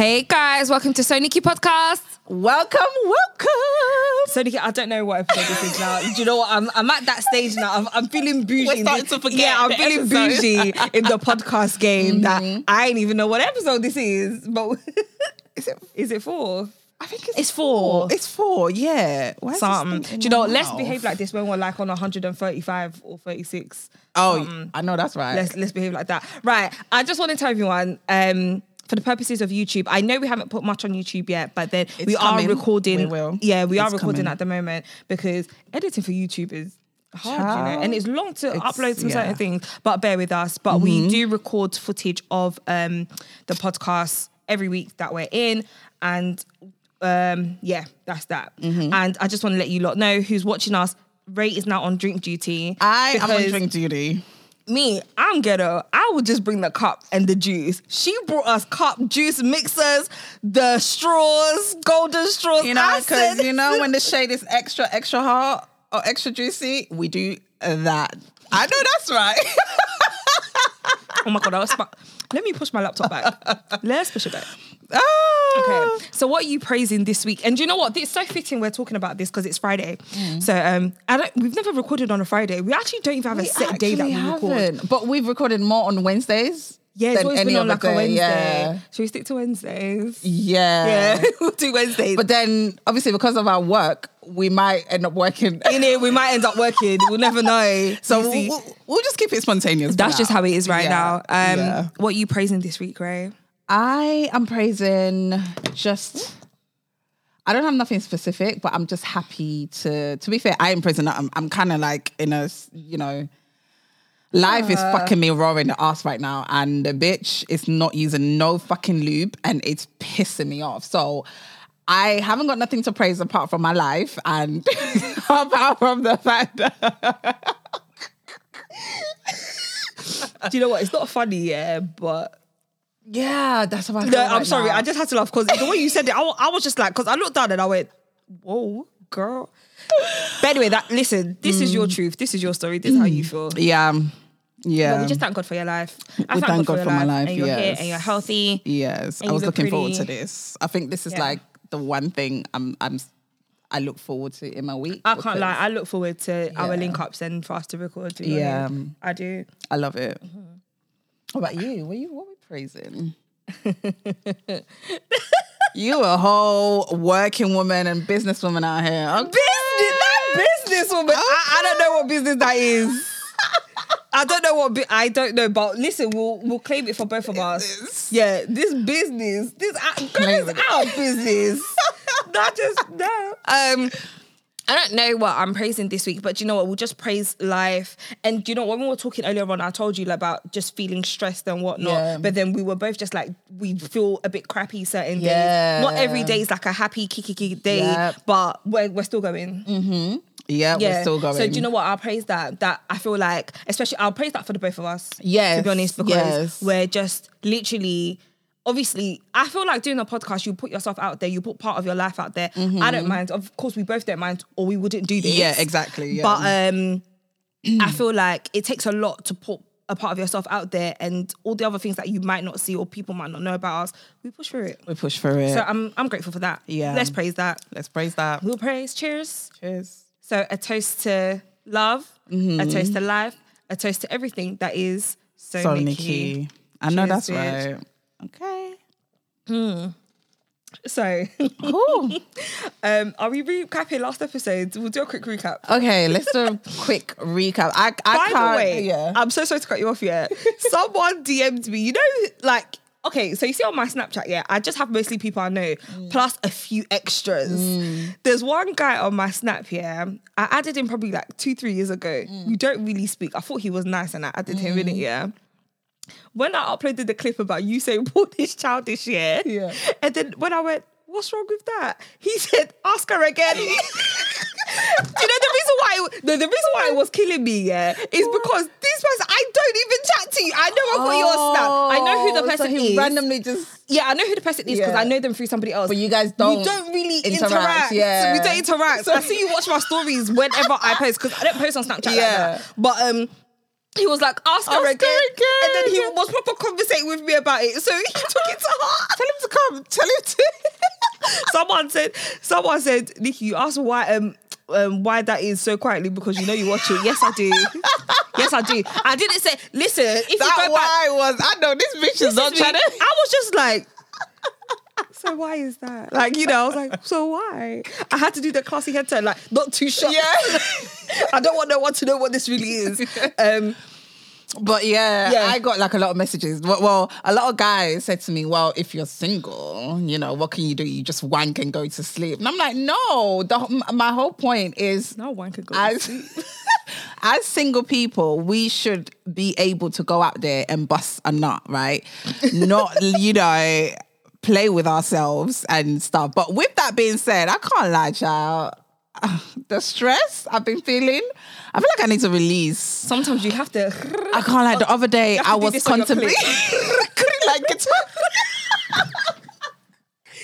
Hey guys, welcome to SoNicky Podcast. Welcome, welcome. SoNicky, I don't know what episode this is now. Do you know what? I'm, I'm at that stage now. I'm, I'm feeling bougie. We're starting to forget Yeah, I'm feeling episode. bougie in the podcast game that I ain't even know what episode this is. But Is it? is it four? I think it's, It's four. It's four. Yeah. Why is Something. thing Do you know? my? Let's behave like this when we're like on 135 or 36. Oh, I know that's right. Let's let's behave like that. Right. I just want to tell everyone, um, for the purposes of YouTube, I know we haven't put much on YouTube yet, but then we coming. are recording. We will. Yeah, we are recording coming. at the moment because editing for YouTube is hard, you know, and it's long to It's- upload some yeah. Mm-hmm. certain things. But bear with us. But we do record footage of um the podcast every week that we're in, and um yeah, that's that. Mm-hmm. And I just want to let you lot know who's watching us. Rae is now on drink duty. I am on drink duty. Me, I'm ghetto. I would just bring the cup and the juice. She brought us cup, juice mixers, the straws, golden straws. You know, because you know when the shade is extra, extra hot or extra juicy, we do that. I know that's right. oh my god, I was. spa- Let me push my laptop back. Let's push it back. Ah. Okay. So what are you praising this week? And do you know what? It's so fitting we're talking about this because it's Friday. Mm. So um, I don't. We've never recorded on a Friday. We actually don't even have a set day that we record. haven't. But we've recorded more on Wednesdays. Yeah, it's always been on like a Wednesday. Yeah. Should we stick to Wednesdays? Yeah. Yeah, we'll do Wednesdays. But then, obviously, because of our work, we might end up working. in it, we might end up working. We'll never know. So we'll, we'll, we'll just keep it spontaneous. That's just how it is right Yeah, now. Um, yeah. What are you praising this week, Rae? I am praising just. I don't have nothing specific, but I'm just happy to. To be fair, I am praising that. I'm, I'm kind of like in a you know, life is uh. fucking me raw in the ass right now, and the bitch is not using no fucking lube, and it's pissing me off. So. I haven't got nothing to praise apart from my life and apart from the fact that Do you know what? It's not funny, yeah, but yeah, that's what I no, I'm sorry. I just had to laugh because the way you said it, I, I was just like, because I looked down and I went, "Whoa, girl." But anyway, that listen, this is your mm. truth. This is your story. This is how you mm. feel. yeah, yeah. But we just thank God for your life. I We thank God your for my life, and you're here yes. and you're healthy. Yes, I was look looking forward to this. I think this is Yeah. like the one thing I'm I'm I look forward to in my week. I can't lie. I look forward to our link ups and for us to record. to Yeah. honest. I do. I love it. Mm-hmm. What about you? What you what we praising? you a whole working woman and businesswoman out here. Okay. business, that businesswoman. I, I don't know what business that is. I don't know what. Bu- I don't know, but listen, we'll we'll claim it for both of us. Business. Yeah, this business, this our- girl, Claim this it. our business. Not just no. Um. I don't know what I'm praising this week, but do you know what? We'll just praise life. And you know when we were talking earlier on, I told you about just feeling stressed and whatnot. Yeah. But then we were both just like we feel a bit crappy certain Yeah. days. Not every day is like a happy kiki kiki day, Yep. but we're we're still going mm-hmm. Yeah, we're still going. so do you know what? I'll praise that. That I feel like, especially, I'll praise that for the both of us. Yeah, to be honest, because yes. we're just literally. Obviously, I feel like doing a podcast, you put yourself out there, you put part of your life out there. I don't mind. Of course, we both don't mind, or we wouldn't do this. Mm-hmm. Yeah, exactly. Yeah. But um, I feel like it takes a lot to put a part of yourself out there, and all the other things that you might not see or people might not know about us, we push through it. we push for it. So I'm I'm grateful for that. Yeah. let's praise that. Let's praise that. We'll praise. Cheers. Cheers. So a toast to love, Mm-hmm. a toast to life, a toast to everything that is so, So Nikki. Nicky. I know Cheers, that's bitch. right. Okay. So, Cool. um, are we recapping last episode? We'll do a quick recap. Okay, let's do a quick recap. I, I By can't. the way, yeah. I'm so sorry to cut you off. Yeah, someone DM'd me. You know, like. Okay, so you see on my Snapchat, yeah, I just have mostly people I know, Mm. plus a few extras. There's one guy on my Snap, yeah, I added him probably like two, three years ago. Mm. We don't really speak. I thought he was nice and I added him in it, yeah. When I uploaded the clip about you saying born is childish, yeah, Yeah. and then when I went, what's wrong with that? He said, ask her again. Do you know the reason why? It, no, the reason why it was killing me, yeah, is because this person I don't even chat to you. I know I've got your snap. I know who the Oh, person so he is. randomly just. yeah, I know who the person is because Yeah. I know them through somebody else. But you guys don't We don't really interact, interact. yeah. we don't interact. So- I see you watch my stories whenever I post because I don't post on Snapchat Yeah. like that. But um. He was like, ask, Ask her again. again. And then he was proper conversating with me about it. So he took it to heart. Tell him to come. Tell him to. someone said, someone said, Nicky, you asked why um um why that is so quietly because you know you watch it. Yes, I do. yes, I do. I didn't say. Listen, if you That go back, why was I know this bitch is not trying to. I was just like. So why is that? Like, you know, I was like, so why? I had to do the classy head turn, like, not too sharp. Yeah. I don't want no one to know what this really is. Um, But yeah, Yeah. I got like a lot of messages. Well, well, a lot of guys said to me, "Well, if you're single, you know, what can you do? You just wank and go to sleep." And I'm like, "No, the, my whole point is no one could go. to as sleep. as single people, we should be able to go out there and bust a nut, right? Not you know play with ourselves and stuff. But with that being said, I can't lie, child. The stress I've been feeling, I feel like I need to release. Sometimes you have to. I can't lie. The other day, I was this on your contemplating like guitar.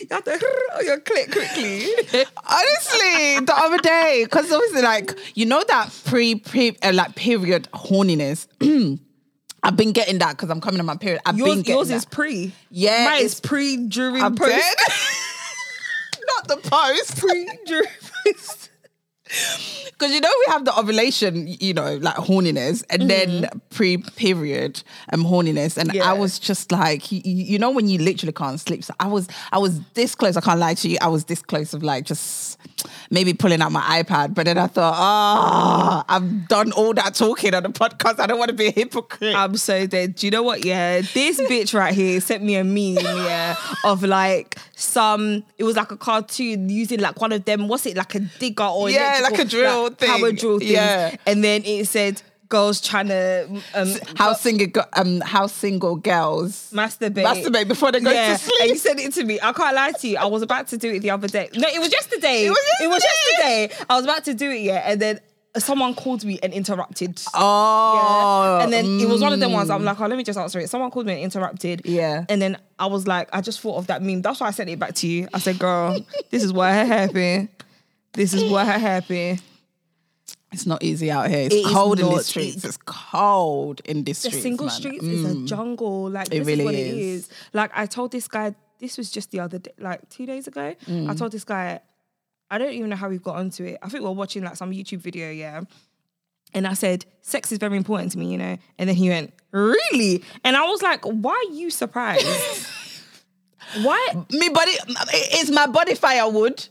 You have to on your click quickly. Honestly, the other day, because obviously, like you know that pre pre uh, like period horniness. I've been getting that because I'm coming on my period. I've been Yours, getting yours that. is pre. Yeah, Mine it's- is pre, during, I'm post. dead. Not the post. Pre, during, post. Because you know we have the ovulation, you know, like horniness, and then pre-period um horniness, and. Yeah. I was just like, you, you know, when you literally can't sleep. So I was, I was this close. I can't lie to you. I was this close of like just maybe pulling out my iPad, but then I thought, oh, I've done all that talking on the podcast. I don't want to be a hypocrite. I'm so dead. Do you know what? Yeah, this bitch right here sent me a meme, yeah, of like some. It was like a cartoon using like one of them. What's it like a digger or Yeah, like a drill like, thing. power drill thing. Yeah. and then it said girls trying to um, how single, um, how single girls masturbate, masturbate before they go yeah, to sleep. and you said it to me. I can't lie to you. I was about to do it the other day. No, it was yesterday. It was It was yesterday. yesterday. I was about to do it, yeah, and then someone called me and interrupted. Oh, Yeah. And then it was one of them ones. I'm like, oh, let me just answer it. Someone called me and interrupted. Yeah. And then I was like, I just thought of that meme. That's why I sent it back to you. I said, girl, this is what had happened. This is what had happened. It's not easy out here. It's It is cold in the streets. It's cold in The streets. The single man. streets is a mm. jungle. Like this really is what it is. is. Like I told this guy, this was just the other day, like two days ago. I mm. told this guy, I don't even know how we got onto it. I think we are watching like some YouTube video, yeah. And I said, sex is very important to me, you know. And then he went, really? And I was like, why are you surprised? why? Me body, it's my body firewood.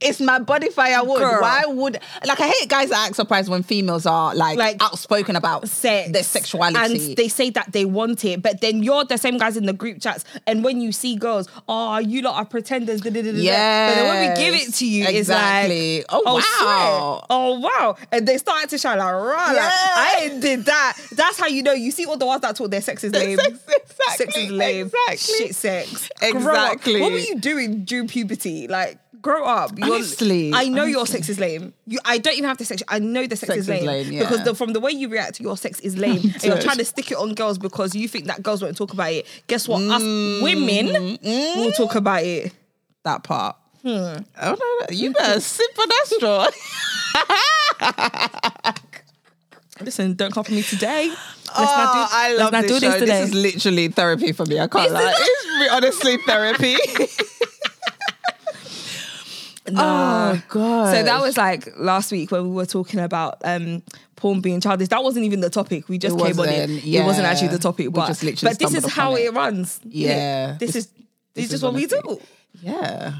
It's my body firewood. Girl. Why would like I hate guys that act surprised when females are like, Like, outspoken about sex their sexuality. and they say that they want it but then you're the same guys in the group chats and when you see girls oh you lot are pretenders da." but then when we give it to you Exactly. it's like Oh, swear. wow. oh wow and they started to shout like rah Yeah. I did that that's how you know you see all the ones that talk their sex is lame Sex- exactly, sex is lame exactly. shit sex. Exactly. what were you doing during puberty like grow up You're- Honestly, I know your sex is lame you I don't even have to sex I know the sex, Sex is is lame, lame, yeah. because the, from the way you react your sex is lame and you're trying to stick it on girls because you think that girls won't talk about it guess what us Mm. women will talk about it that part. Hmm. Oh no, no, you better sip on that straw. listen don't come for me today let's oh, not do, I love this show. this today This is literally therapy for me. I can't lie. It's honestly therapy. Oh god. So that was like last week when we were talking about um porn being childish. That wasn't even the topic. We just It came on it. wasn't, It wasn't actually the topic, but but this is how it, it. runs. Yeah. This, This- is this, is just what we do. yeah.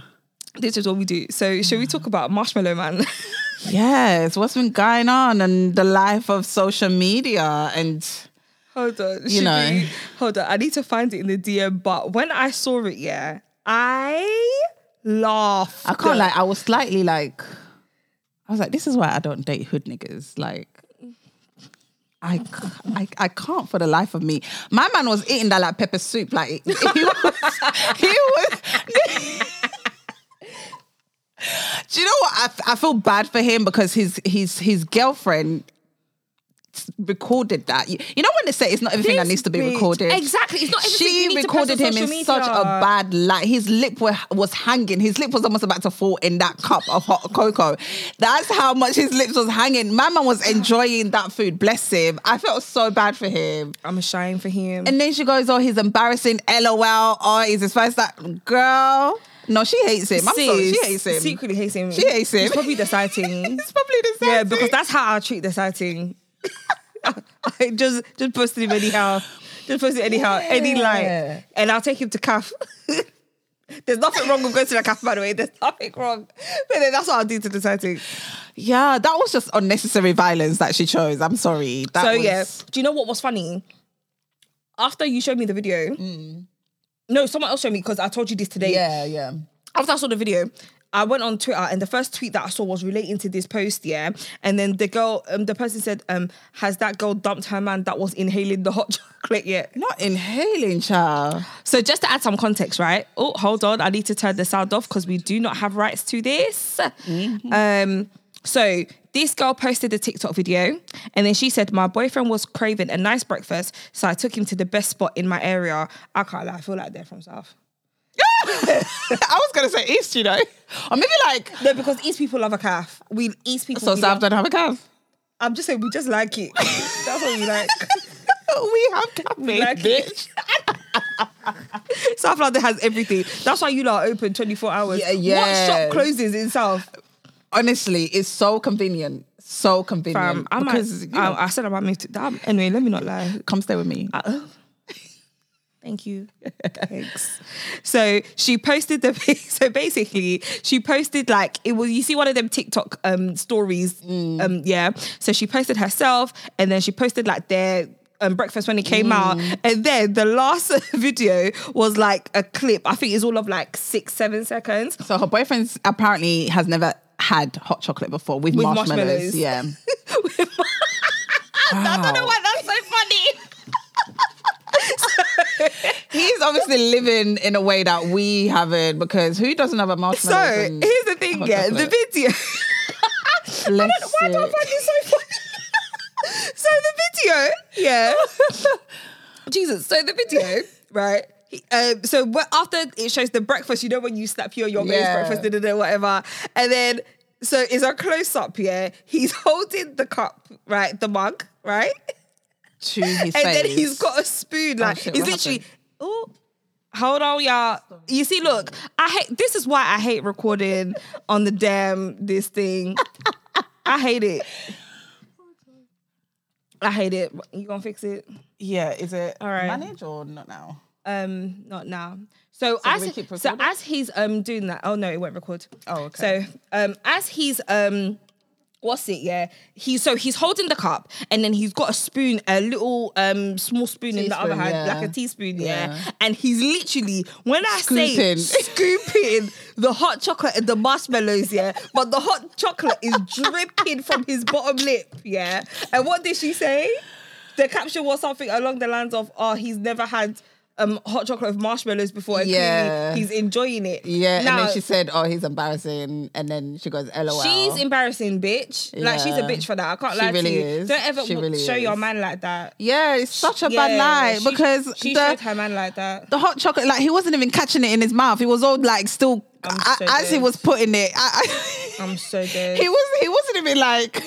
This is what we do. So should we talk about Marshmallow Man? Yes, what's been going on and the life of social media and hold on. You should know. we- hold on. I need to find it in the DM. But when I saw it, yeah, I laughed. I can't like I was slightly like I was like, this is why I don't date hood niggas. Like I, I, I can't for the life of me. My man was eating that like pepper soup. Like he was, he was. Do you know what? I, I feel bad for him because his his his girlfriend recorded that. You, you know when they say it's not everything that needs to be bitch- recorded. Exactly. It's not everything you She recorded him in social such a bad light. His lip were, was hanging. His lip was almost about to fall in that cup of hot cocoa. That's how much his lips was hanging. My man was enjoying that food. Bless him. I felt so bad for him. I'm ashamed for him. And then she goes, "Oh, he's embarrassing." LOL. Oh, he's his first that girl. No, she hates him. I'm sorry, she hates him. Secretly hates him. She hates him. He's probably the sighting. It's probably the same. yeah, because that's how I treat the sighting. I just just posted him anyhow. Just post it anyhow, any Yeah. line, and I'll take him to calf. There's nothing wrong with going to the calf, by the way. There's nothing wrong. But then that's what I'll do to the sighting. yeah, that was just unnecessary violence that she chose. I'm sorry. That so was, yeah, do you know what was funny? After you showed me the video, mm. no, someone else showed me because I told you this today. yeah, yeah. after I saw the video, I went on Twitter and the first tweet that I saw was relating to this post, yeah. And then the girl, um, the person said, um, has that girl dumped her man that was inhaling the hot chocolate yet? Not inhaling, child. So just to add some context, right? Oh, hold on, I need to turn the sound off because we do not have rights to this. Um, so this girl posted a TikTok video and then she said, My boyfriend was craving a nice breakfast, so I took him to the best spot in my area. I can't lie, I feel like they're from South. I was gonna say East, you know, or maybe like No, because East people love a calf. We East people. so we South don't have a calf. I'm just saying we just like it. That's what we like. we have cafe, like bitch. South London has everything. That's why you lot are open 24 hours. Yeah, What shop closes in South? Honestly, it's so convenient. So convenient. Fam, I, might, because you know, I, I said I might move to that. Anyway, let me not lie. come stay with me. Uh, Thank you. Thanks. So she posted the so basically she posted like it was you see one of them TikTok um stories um yeah so she posted herself and then she posted like their um, breakfast when it came out and then the last video was like a clip I think it's all of like six seven seconds So her boyfriend apparently has never had hot chocolate before with, With marshmallows. marshmallows. Yeah. I don't know why that's so funny He's obviously living in a way that we haven't because who doesn't have a so here's the thing yeah the video Why do I find this so funny? so the video, yeah. Jesus. So the video, right? Um, so after it shows the breakfast, you know when you snap your your Yeah. breakfast, da, da, da, whatever, and then so it's a close up. Yeah, he's holding the cup, right, the mug, right, to his and face. then he's got a spoon. Like shit, he's literally. happened? Oh, hold on, y'all. You see, look, I hate. This is why I hate recording on the damn this thing. I hate it. I hate it. You gonna fix it? Yeah, is it All right. manage or not now? Um, not now. So, do as so as he's um doing that. Oh no, it won't record. Oh, okay. So um as he's um what's it? Yeah, he's so he's holding the cup and then he's got a spoon, a little um small spoon in the other hand, yeah. like a teaspoon. Yeah. Yeah. and he's literally when I say Scooping. scooping the hot chocolate and the marshmallows. Yeah, but the hot chocolate is dripping from his bottom lip. Yeah, and what did she say? The caption was something along the lines of, "Oh, he's never had." Um, hot chocolate with marshmallows before, and Yeah. clearly he's enjoying it. Yeah, and Now, then she said, "Oh, he's embarrassing," and then she goes, "LOL." She's embarrassing, bitch. Like she's a bitch for that. I can't She lie really to you. is. Don't ever really show your man like that. yeah, it's such a bad Yeah, lie she- because she the, showed her man like that. the hot chocolate, like he wasn't even catching it in his mouth. He was all like still so as he was putting it. I, I'm so dead. he was he wasn't even like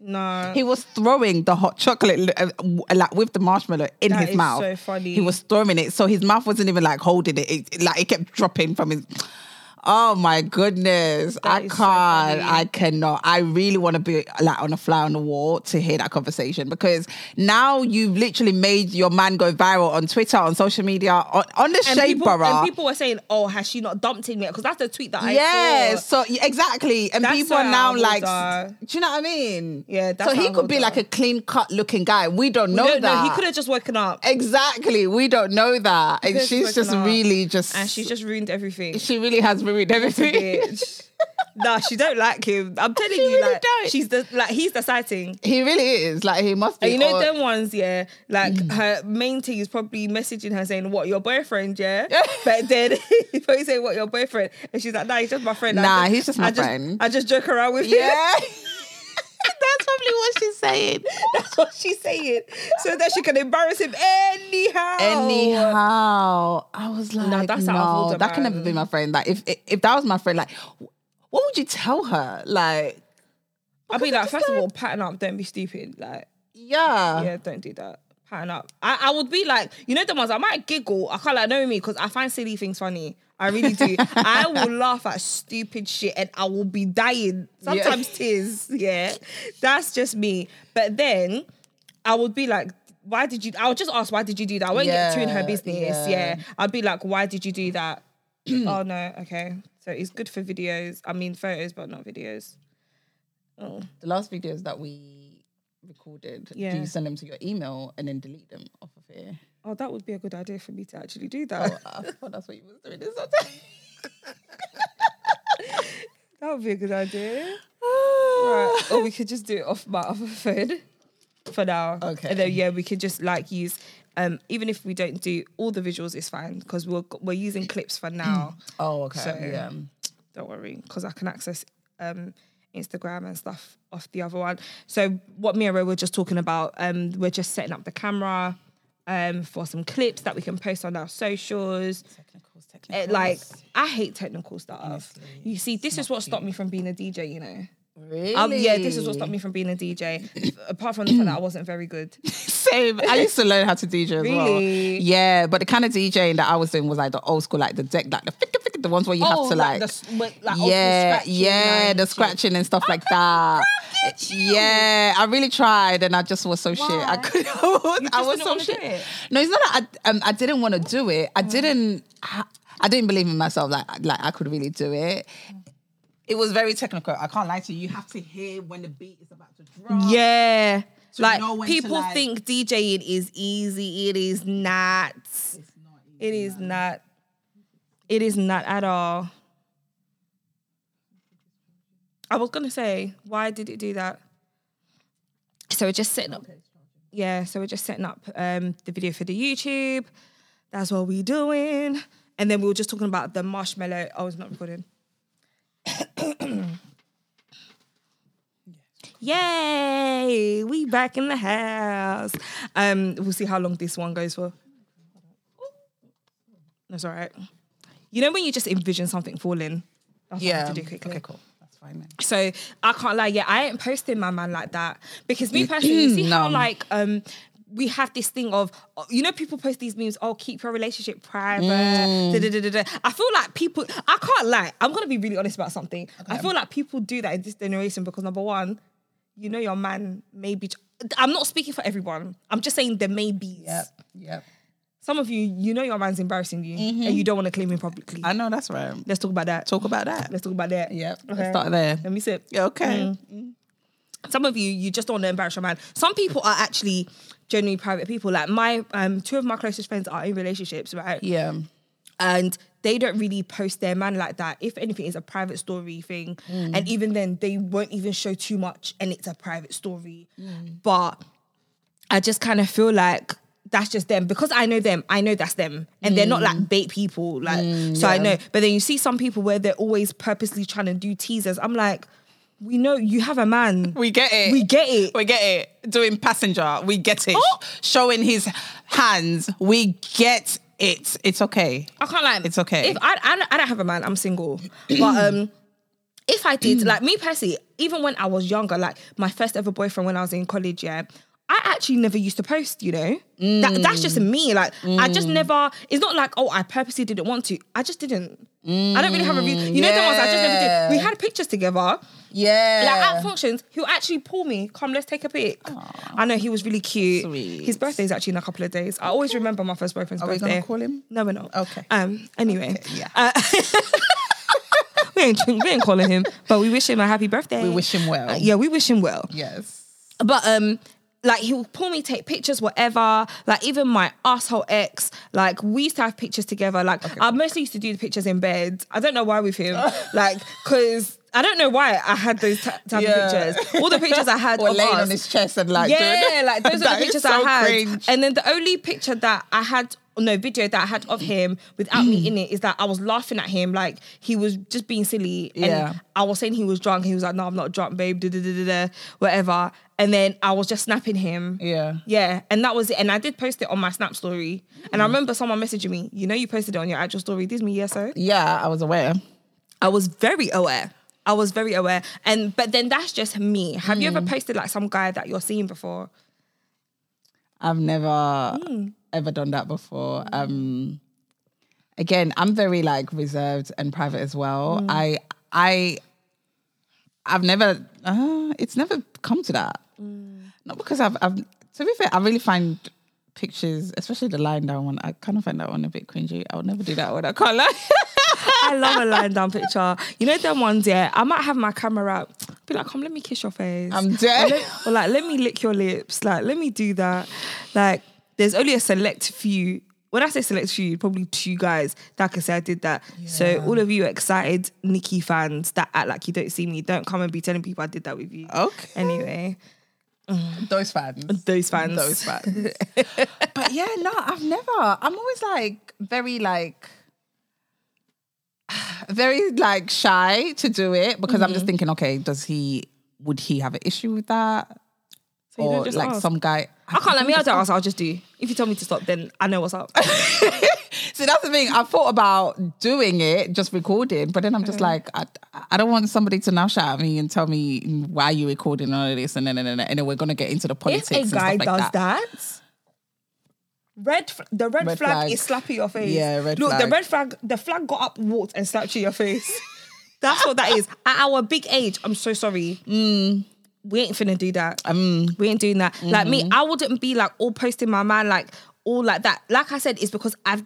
no. he was throwing the hot chocolate uh, like with the marshmallow in That his is mouth. so funny. He was throwing it, so his mouth wasn't even like holding it. it like it kept dropping from his. Oh my goodness. I can't. funny. I cannot. I really want to be like on a fly on the wall to hear that conversation because now you've literally made your man go viral on Twitter, on social media, on, on the and Shade people, Borough. and people were saying, "Oh, has she not dumped him yet?" Because that's the tweet that I yeah, saw. so exactly, and That's people are now like, do you know what I mean? Yeah, that's so he could be like a clean cut looking guy. We don't know no, that. no, he could have just woken up, exactly. We don't know that, and she's just up. really just, and she's just ruined everything. she really has ruined everything. Bitch. nah, she don't like him. I'm telling She you, really like don't. she's the like he's the sighting. he really is like he must be. And you know all- them ones, yeah. Like Mm. her main thing is probably messaging her saying, "What your boyfriend?" Yeah, but then he's probably saying, "What your boyfriend?" And she's like, "Nah, he's just my friend." Nah, he's just my I friend. I just joke around with him. That's probably what she's saying. That's what she's saying. So that she can embarrass him anyhow. Anyhow, I was like, no, that's out of order, that can never be my friend. Like, if if that was my friend, like, what would you tell her? Like, I'd be like, first of like- all, pattern up, don't be stupid. Like, yeah, yeah, don't do that. Pattern up. I, I would be like, you know, the ones I might giggle. I can't like know me because I find silly things funny. I really do. I will laugh at stupid shit and I will be dying. Sometimes tears. Yeah, that's just me. But then I would be like, why did you? I would just ask, why did you do that? I won't get too in her business. yeah. Yeah. I'd be like, why did you do that? oh no, okay. So it's good for videos. I mean, photos, but not videos. Oh. the last videos that we recorded, Yeah. do you send them to your email and then delete them off of here? Oh, that would be a good idea for me to actually do that. Oh, I thought that's what you was doing this. That would be a good idea. Right. Or we could just do it off my other phone for now. Okay. And then yeah, we could just like use um even if we don't do all the visuals, it's fine because we're we're using clips for now. Oh, okay. So- yeah. don't worry, because I can access um Instagram and stuff off the other one. So what me and Rae were just talking about, um, we're just setting up the camera um for some clips that we can post on our socials. Technicals, Eh, like I hate technical stuff. Honestly, you see, this is what stopped me from being a DJ. You know. Really? Um, yeah, this is what stopped me from being a DJ. Apart from the fact that I wasn't very good. Same. I used to learn how to DJ as well. Really? Yeah, but the kind of DJing that I was doing was like the old school, like the deck, like the the ones where you have to like, Oh, the like, yeah, yeah, the scratching and stuff like that. Yeah, I really tried, and I just was so shit. I could. I was, I was so shit. it? No, it's not that I, um, I didn't want to do it. I didn't. I, I didn't believe in myself. Like, like I could really do it. It was very technical. I can't lie to you. You have to hear when the beat is about to drop. Yeah. Like know when to, people like- think DJing is easy. It is not. It is not. It is not at all. I was gonna say, why did it do that? So we're just setting up. Yeah, so we're just setting up um, the video for the YouTube. That's what we're doing. And then we were just talking about the marshmallow. I was not recording. Yay! We back in the house. Um, we'll see how long this one goes for. That's all right. You know when you just envision something falling? That's Yeah. to do quickly. Okay, cool. That's fine. Then. So I can't lie, yeah, I ain't posting my man like that because me personally, you see how like um we have this thing of uh, you know people post these memes. Oh, keep your relationship private. Mm. da, da, da. I feel like people. I can't lie. I'm gonna be really honest about something. I feel like people do that in this generation because number one, you know your man may be. I'm not speaking for everyone. I'm just saying there may be. Yep. Yep. Some of you, you know your man's embarrassing you, Mm-hmm. and you don't want to claim him publicly. I know that's right. Let's talk about that. Talk about that. Let's talk about that. Yep. Okay. Let's start there. Let me sit. Okay. some of you you just don't want to embarrass your man some people are actually genuinely private people like my um two of my closest friends are in relationships right Yeah. and they don't really post their man like that if anything it's a private story thing Mm. and even then they won't even show too much and it's a private story Mm. but i just kind of feel like that's just them because I know them. I know that's them, and they're not Mm. like bait people. Like, so I know. But then you see some people where they're always purposely trying to do teasers. I'm like, we know you have a man. We get it. We get it. We get it. Doing passenger, we get it. Oh. Showing his hands, we get it. It's okay. I can't lie. It's okay. If I, I, I don't have a man, I'm single. But um, if I did, like me personally, even when I was younger, like my first ever boyfriend when I was in college, yeah, I actually never used to post. You know, that, mm. that's just me. Like I just mm. never. It's not like oh, I purposely didn't want to. I just didn't. I don't really have a reason. You know the ones I just never did. We mm. had pictures together. Yeah. Like at functions, he'll actually pull me, come, let's take a pic. I know he was really cute. Sweet. His birthday's actually in a couple of days. I always remember my first boyfriend's Are we birthday. gonna call him? No, we're not. Okay. Um. Anyway. yeah. Uh, we ain't we ain't calling him, but we wish him a happy birthday. We wish him well. Uh, yeah, we wish him well. yes. But um, like he'll pull me, take pictures, whatever. Like even my asshole ex, like we used to have pictures together. Like I mostly used to do the pictures in bed. I don't know why with him, like because I don't know why I had those t- type Yeah. of pictures. All the pictures I had Or laying us, on his chest and like yeah, like those are the pictures so I had. cringe. And then the only picture that I had, no video that I had of him without me in it is that I was laughing at him like he was just being silly. And Yeah. I was saying he was drunk. He was like, "No, I'm not drunk, babe." Da, da, da, da, da, whatever. And then I was just snapping him. Yeah. Yeah, and that was it. And I did post it on my Snap story. And Mm. I remember someone messaging me, you know, you posted it on your actual story. This me, yes, so Yeah, I was aware. I was very aware. I was very aware. And but then that's just me. Have you Mm. ever posted like some guy that you're seeing before? I've never Hmm. ever done that before. Um again, I'm very like reserved and private as well. Hmm. I I I've never uh, it's never come to that. Hmm. Not because I've I've to be fair, I really find pictures, especially the lying down one, I kind of find that one a bit cringy. I would never do that one. I can't lie. I love a lying down picture. You know them ones, yeah. I might have my camera out. Be like, come, let me kiss your face. I'm Or, dead. let- or like, let me lick your lips. Like, let me do that. Like, there's only a select few. When I say select few, probably two guys that can say I did that. So all of you excited Nicky fans that act like you don't see me, don't come and be telling people I did that with you. Okay. Anyway, Those fans. those fans. those fans. but yeah, no, I've never. I'm always like very like very like shy to do it because Mm-hmm. I'm just thinking, okay, does he would he have an issue with that? So or just like ask. some guy. I can't let me out to ask, I'll just do. If you tell me to stop, then I know what's up. See, that's the thing. I thought about doing it, just recording, but then I'm just Mm. like, I, I don't want somebody to now shout at me and tell me why you recording all of this, and then and then, and then we're gonna get into the politics. if a guy like does that, red the red, Red flag, flag. is slapping your face. Yeah, red Look, the red flag, the flag got up, walked, and slapped you in your face. That's what that is. At our big age, I'm so sorry. We ain't finna do that. Um, we ain't doing that. Like me, mm-hmm. I wouldn't be like all posting my man like all like that. Like I said, it's because I've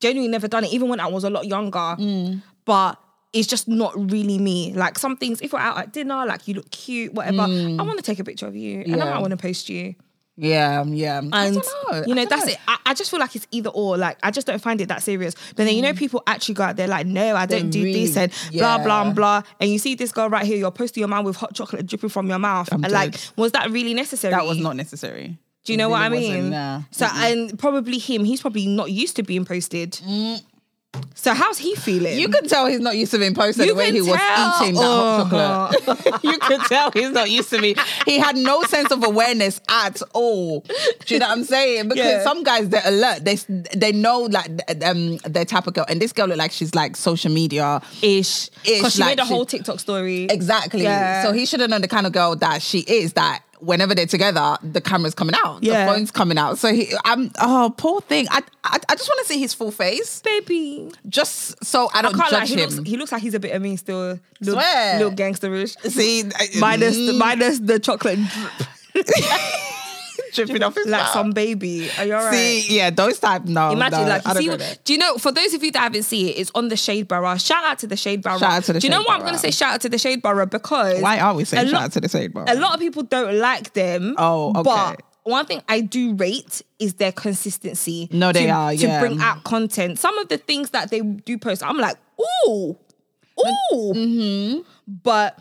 genuinely never done it, even when I was a lot younger. Mm. But it's just not really me. Like some things, if we're out at dinner, like you look cute, whatever, I mm. want to take a picture of you and I Yeah. might want to post you. Yeah, yeah. I And don't know. you I know, don't that's know. it. I, I just feel like it's either or. Like I just don't find it that serious. But then you know, people actually go out there like, no, I don't do Mm. really- this and blah blah yeah. and blah. And you see this girl right here, you're posting your man with hot chocolate dripping from your mouth. I'm And like, was that really necessary? That was not necessary. Do you know what I mean? wasn't, nah. So and probably him, he's probably not used to being posted. So how's he feeling? You can tell he's not used to being posted You the way he was eating that hot Uh-huh. chocolate. you can tell he's not used to me. He had no sense of awareness at all. Do you know what I'm saying? Because Yeah. some guys they're alert. They they know like um their type of girl, and this girl looked like she's like social media ish. Because she like made a she- whole TikTok story. Exactly. Yeah. So he should have known the kind of girl that she is. That whenever they're together, the camera's coming out, Yeah. the phone's coming out. So he, I'm oh poor thing. I I, I just want to see his full face, Baby. just so I I don't lie, judge he him. looks, he looks like he's a bit of me still. Little, Swear. little gangsterish. see, I- Minus the mm, minus the chocolate drip. dripping off his like mouth. some baby. Are you alright? See, yeah, those type. No, Imagine no, like I you don't see. what- Do you know? For those of you that haven't seen it, it's on the Shade Borough. Shout out to the Shade Borough. Shout out to the Do you know what I'm going to say? Shout out to the Shade Borough because Why are we saying a shout out to the Shade Borough? a lot of people don't like them. Oh, okay. But one thing I do rate is their consistency. No, they to, are, to bring out content. Some of the things that they do post, I'm like, ooh, ooh. Mm-hmm. But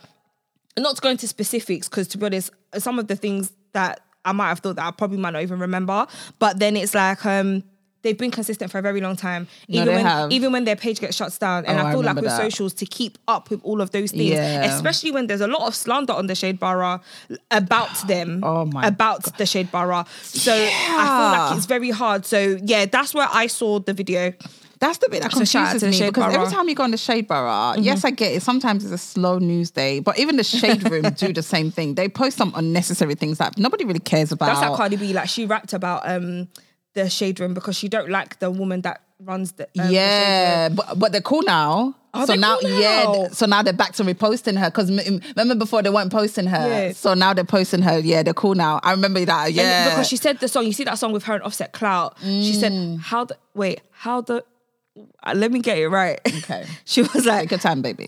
not to go into specifics, because to be honest, some of the things that I might have thought that I probably might not even remember. But then it's like um they've been consistent for a very long time. No, Even they when have. even when their page gets shut down. And Oh, I I feel like remember with that. socials to keep up with all of those things, Yeah. especially when there's a lot of slander on the Shade Borough about them. Oh my about the Shade Borough. So I feel like it's very hard. So yeah, that's where I saw the video. That's the bit that So shout out confuses to the me because every Borough. Mm-hmm. time you go on the Shade Borough, yes, I get it. Sometimes it's a slow news day, but even the Shade Room do the same thing. They post some unnecessary things that nobody really cares about. That's like Cardi B. Like she rapped about um the Shade Room because she don't like the woman that runs the um, the yeah, Room. but but they're cool now. Are so now, cool yeah, now? th- so now they're back to reposting her because remember before they weren't posting her. Yeah. So now they're posting her. Yeah, they're cool now. I remember that. And Yeah, because she said the song. You see that song with her and Offset Clout. She Mm. said how the wait how the. Uh, Let me get it right. Okay. she was like, take your time, baby.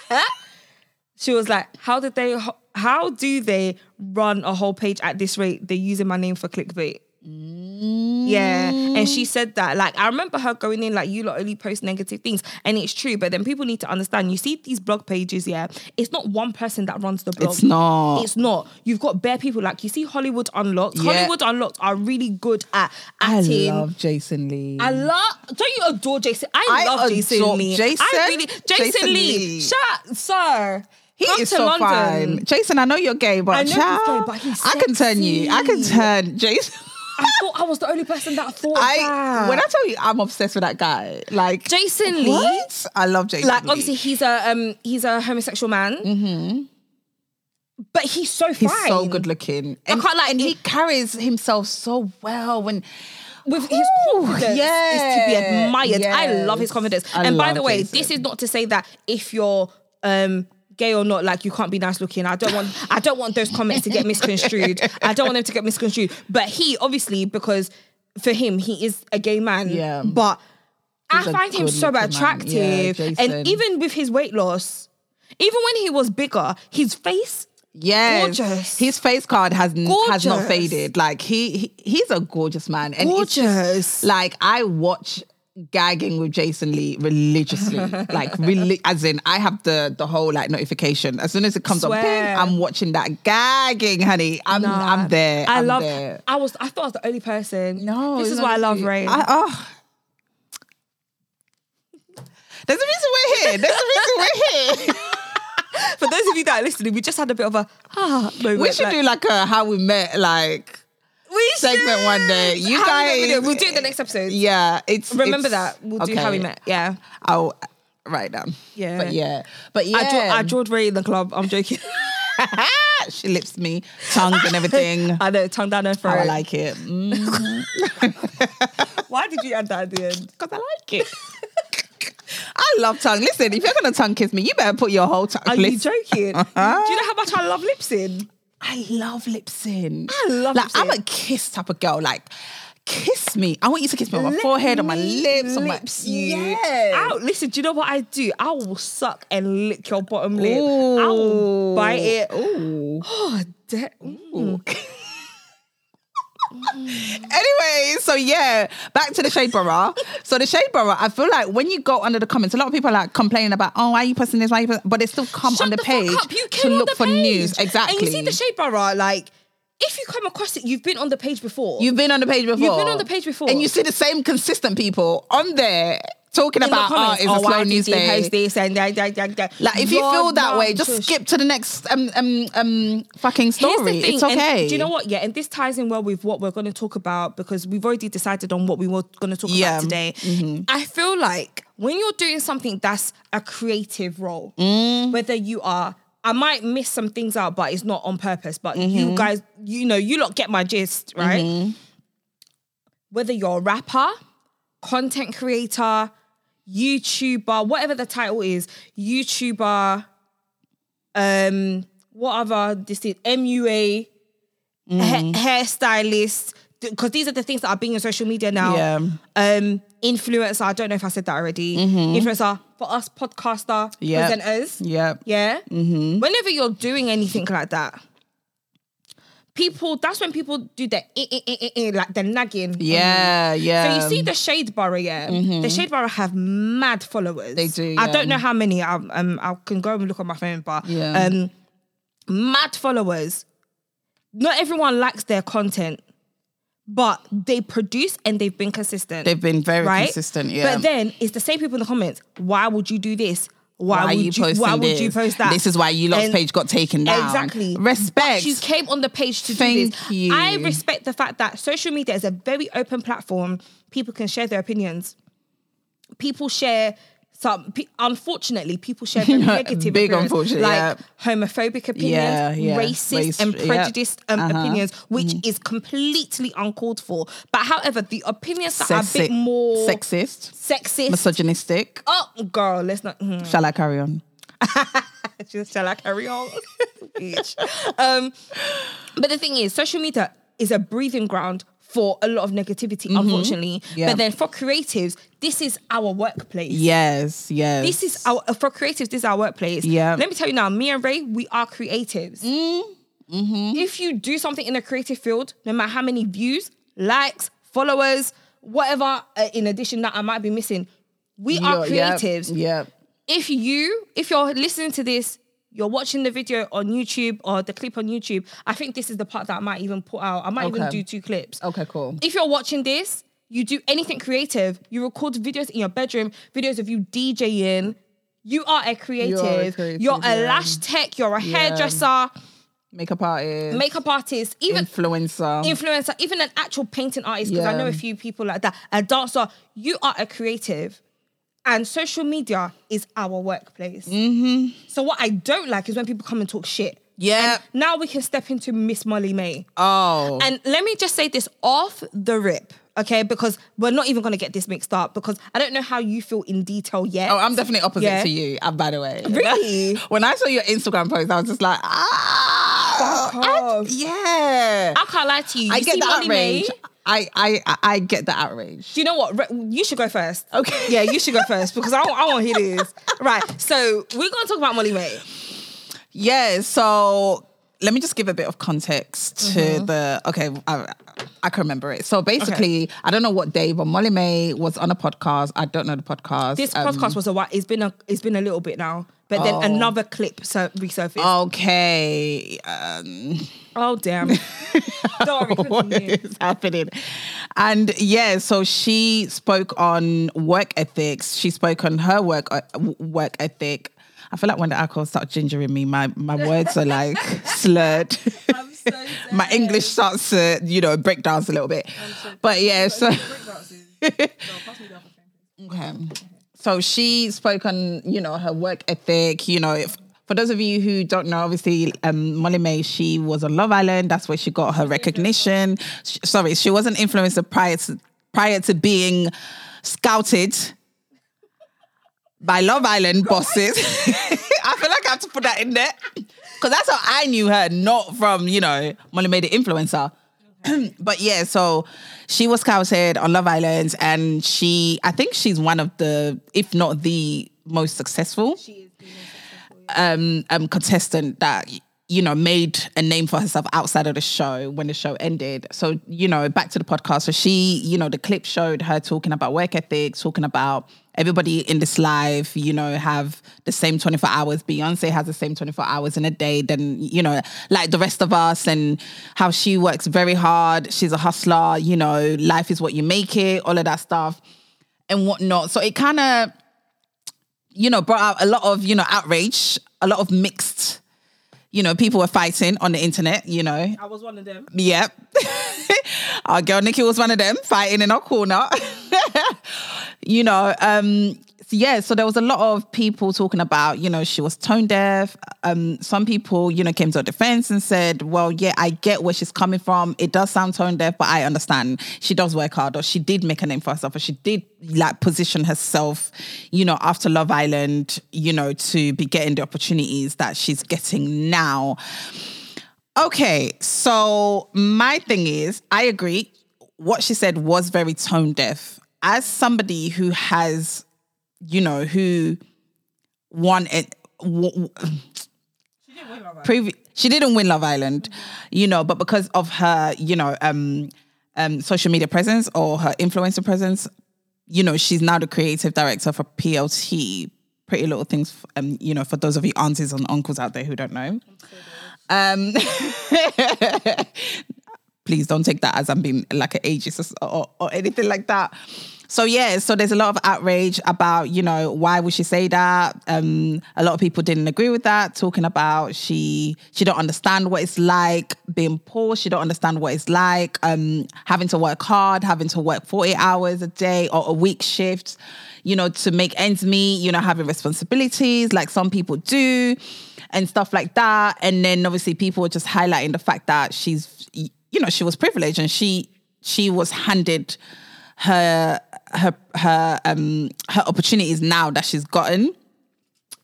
she was like, how did they? How do they run a whole page at this rate? They're using my name for clickbait. Mm. Yeah, and she mm. said that. Like I remember her going in like you lot only post negative things, and it's true. But then people need to understand. You see these blog pages, yeah. It's not one person that runs the blog. It's not. It's not. You've got bare people. Like you see Hollywood Unlocked. Yeah. Hollywood Unlocked are really good at I love Jason Lee. I love. Don't you adore Jason? I, I love Jason Lee. Jason? I really Jason, Jason Lee. Lee. Shut, sir. he Come is so London. fine. Jason, I know you're gay, but I know he's child, gay, but he's I can turn you. I can turn Jason. I thought I was the only person that thought I that. when I tell you I'm obsessed with that guy. Like Jason Lee. what? I love Jason. like Lee. obviously he's a um he's a homosexual man. But he's so fine. he's so good looking, and, can't lie, and he carries himself so well when. with his Ooh, confidence is to be admired. I love his confidence. I and by the way, Jason. this is not to say that if you're um gay or not, like you can't be nice looking. I don't want I don't want those comments to get misconstrued. I don't want them to get misconstrued. But he obviously because for him he is a gay man. Yeah. But He's I find him so attractive. Yeah, and even with his weight loss, even when he was bigger, his face Yes, Gorgeous. his face card has has not faded. Like he, he he's a gorgeous man, and it's just, Gorgeous. like I watch gagging with Jason Lee religiously. like really, as in I have the the whole like notification as soon as it comes up. Ping, I'm watching that gagging, honey. I'm Nah, I'm there. I I'm love. There. I was. I thought I was the only person. No, this is why I love Rae. I, oh. There's a reason we're here. There's a reason we're here. For those of you that are listening, we just had a bit of a ah moment. We should like- do like a how we met, like we segment one day. You How we met guys- video. We'll do it the next episode. yeah. It's Remember it's- that. We'll do how we met. Yeah. I'll write down. Yeah. But yeah. But yeah. I, draw, I drawed Rae in the club. I'm joking. she lips me, tongues and everything. I know, tongue down her How I like it. Mm. Why did you add that at the end? Because I like it. I love tongue. Listen, if you're gonna tongue kiss me, you better put your whole tongue. Are you Listen, joking? Do you know how much I love lip sync? I love lip in. I love like lips I'm a kiss type of girl. Like kiss me. I want you to kiss me on my Lick forehead, on my me, lips, on my lips you. Yes. Ow, listen, do you know what I do? I will suck and lick your bottom lip. I will bite it. Ooh. Oh, de- mm. Anyway, so yeah, back to the shade borough. so the shade borough, I feel like when you go under the comments, a lot of people are like complaining about, oh, why are you posting this? Why are you posting? But they still come Shut on the, the page. You to look for page. news. Exactly. And you see the shade borough, like, if you come across it, you've been on the page before. You've been on the page before. You've been on the page before. and you see the same consistent people on there talking in about, oh, comments, it's a oh, slow news day. this and that, that, that, that. Like if you Lord, feel that way, just shush. skip to the next um um um fucking story. It's and okay. do you know what? Yeah, and this ties in well with what we're going to talk about because we've already decided on what we were going to talk Yeah. about today. I feel like when you're doing something that's a creative role, Mm. whether you are, I might miss some things out, but it's not on purpose. But Mm-hmm. you guys, you know, you lot get my gist, right? Mm-hmm. Whether you're a rapper, content creator, YouTuber, whatever the title is, YouTuber, um, what other this is MUA, ha- hairstylist, because these are the things that are being on social media now. Yeah. Um, influencer, I don't know if I said that already. Influencer for us, podcaster, Yep. presenters. Yeah. Yeah. Whenever you're doing anything like that, people, that's when people do the eh, eh, eh, eh, eh, like the nagging. Yeah, yeah. So you see the Shade Borough, yeah. The Shade Borough have mad followers. They do, I don't know how many. I, um, I can go and look on my phone, but Yeah. um, mad followers. Not everyone likes their content, but they produce and they've been consistent. They've been very right? consistent, yeah. But then it's the same people in the comments. Why would you do this? Why, why are would you posting why would this? you post that? This is why you lot's And- page got taken down. Exactly. Respect. But you came on the page to Thank do this. you. I respect the fact that social media is a very open platform. People can share their opinions. People share pe- Unfortunately, people share very negative, Big opinions, unfortunate, like yeah. homophobic opinions, Yeah, yeah. racist Race- and prejudiced um, Uh-huh. opinions, which is completely uncalled for. But however, the opinions that are a bit more sexist, sexist. misogynistic. oh, girl, let's not. hmm. Shall I carry on? Just shall I carry on? Um, but the thing is, social media is a breathing ground for a lot of negativity, unfortunately. Mm-hmm. Yeah. But then for creatives, this is our workplace. Yes, yes. This is our for creatives. This is our workplace. Yeah. Let me tell you now, me and Rae, we are creatives. Mm-hmm. If you do something in a creative field, no matter how many views, likes, followers, whatever. Uh, in addition, that I might be missing. We are You're- yep, creatives. Yep. If you, if you're listening to this, you're watching the video on YouTube or the clip on YouTube. I think this is the part that I might even put out. I might even do two clips. Okay, cool. If you're watching this, you do anything creative. You record videos in your bedroom, videos of you DJing. You are a creative. creative, You're a yeah. lash tech. You're a hairdresser, Makeup artist, makeup artist, even influencer. influencer, even an actual painting artist, because I know a few people like that, a dancer. You are a creative. And social media is our workplace. Mm-hmm. So what I don't like is when people come and talk shit. Yeah. And now we can step into Miss Molly-Mae. oh. And let me just say this off the rip, okay? Because we're not even gonna get this mixed up because I don't know how you feel in detail yet. Oh, I'm definitely opposite Yeah. to you. uh, by the way, Really? when I saw your Instagram post, I was just like, ah, I- yeah. I can't lie to you. You I get see the Molly-Mae? I, I, I- get the outrage. Do you know what? You should go first. Okay. Yeah, you should go first because I, I want to hear this. Right. So we're gonna talk about Molly-Mae. Yeah. So let me just give a bit of context to Mm-hmm. the. Okay, I, I can remember it. So basically, I don't know what day, but Molly-Mae was on a podcast. I don't know the podcast. This Um, podcast was a while. It's been a. It's been a little bit now. But then Oh. another clip so resurfaced. Okay. Um, Oh damn. Sorry. what is happening? And yeah, so she spoke on work ethics. She spoke on her work uh, work ethic. I feel like when the alcohol starts gingering me, my my words are like slurred. I'm so my English starts to you know break down a little bit. But yeah, so okay. So she spoke on you know her work ethic. You know, if, for those of you who don't know, obviously um, Molly-Mae she was on Love Island. That's where she got her recognition. Sh- sorry, she was an influencer prior to prior to being scouted by Love Island bosses. I feel like I have to put that in there because that's how I knew her, not from you know Molly-Mae the influencer. but yeah, so she was scouted on Love Island, and she, I think she's one of the, if not the most successful um, um, contestant that you know made a name for herself outside of the show when the show ended. So you know, back to the podcast. So she, you know, the clip showed her talking about work ethic, talking about everybody in this life, you know, have the same 24 hours. Beyonce has the same 24 hours in a day than, you know, like the rest of us and how she works very hard. She's a hustler, you know, life is what you make it, all of that stuff and whatnot. So it kind of, you know, brought out a lot of, you know, outrage, a lot of mixed, you know, people were fighting on the internet, you know. I was one of them. Yep. our girl Nicky was one of them fighting in our corner. you know, um, yeah, so there was a lot of people talking about, you know, she was tone deaf. Um, some people, you know, came to her defense and said, well, yeah, I get where she's coming from. It does sound tone deaf, but I understand. She does work hard, or she did make a name for herself, or she did like position herself, you know, after Love Island, you know, to be getting the opportunities that she's getting now. Okay, so my thing is, I agree. What she said was very tone deaf. As somebody who has, you know, who won it, w- w- previ- she didn't win Love Island, you know, but because of her, you know, um, um, social media presence or her influencer presence, you know, she's now the creative director for PLT, Pretty Little Things. Um, you know, for those of you aunties and uncles out there who don't know. Um, please don't take that as I'm being like an ageist or, or anything like that. So yeah, so there's a lot of outrage about you know why would she say that? Um, a lot of people didn't agree with that, talking about she she don't understand what it's like being poor. She don't understand what it's like um, having to work hard, having to work 40 hours a day or a week shift, you know, to make ends meet. You know, having responsibilities like some people do and stuff like that. And then obviously people were just highlighting the fact that she's, you know, she was privileged and she she was handed her her her um her opportunities now that she's gotten,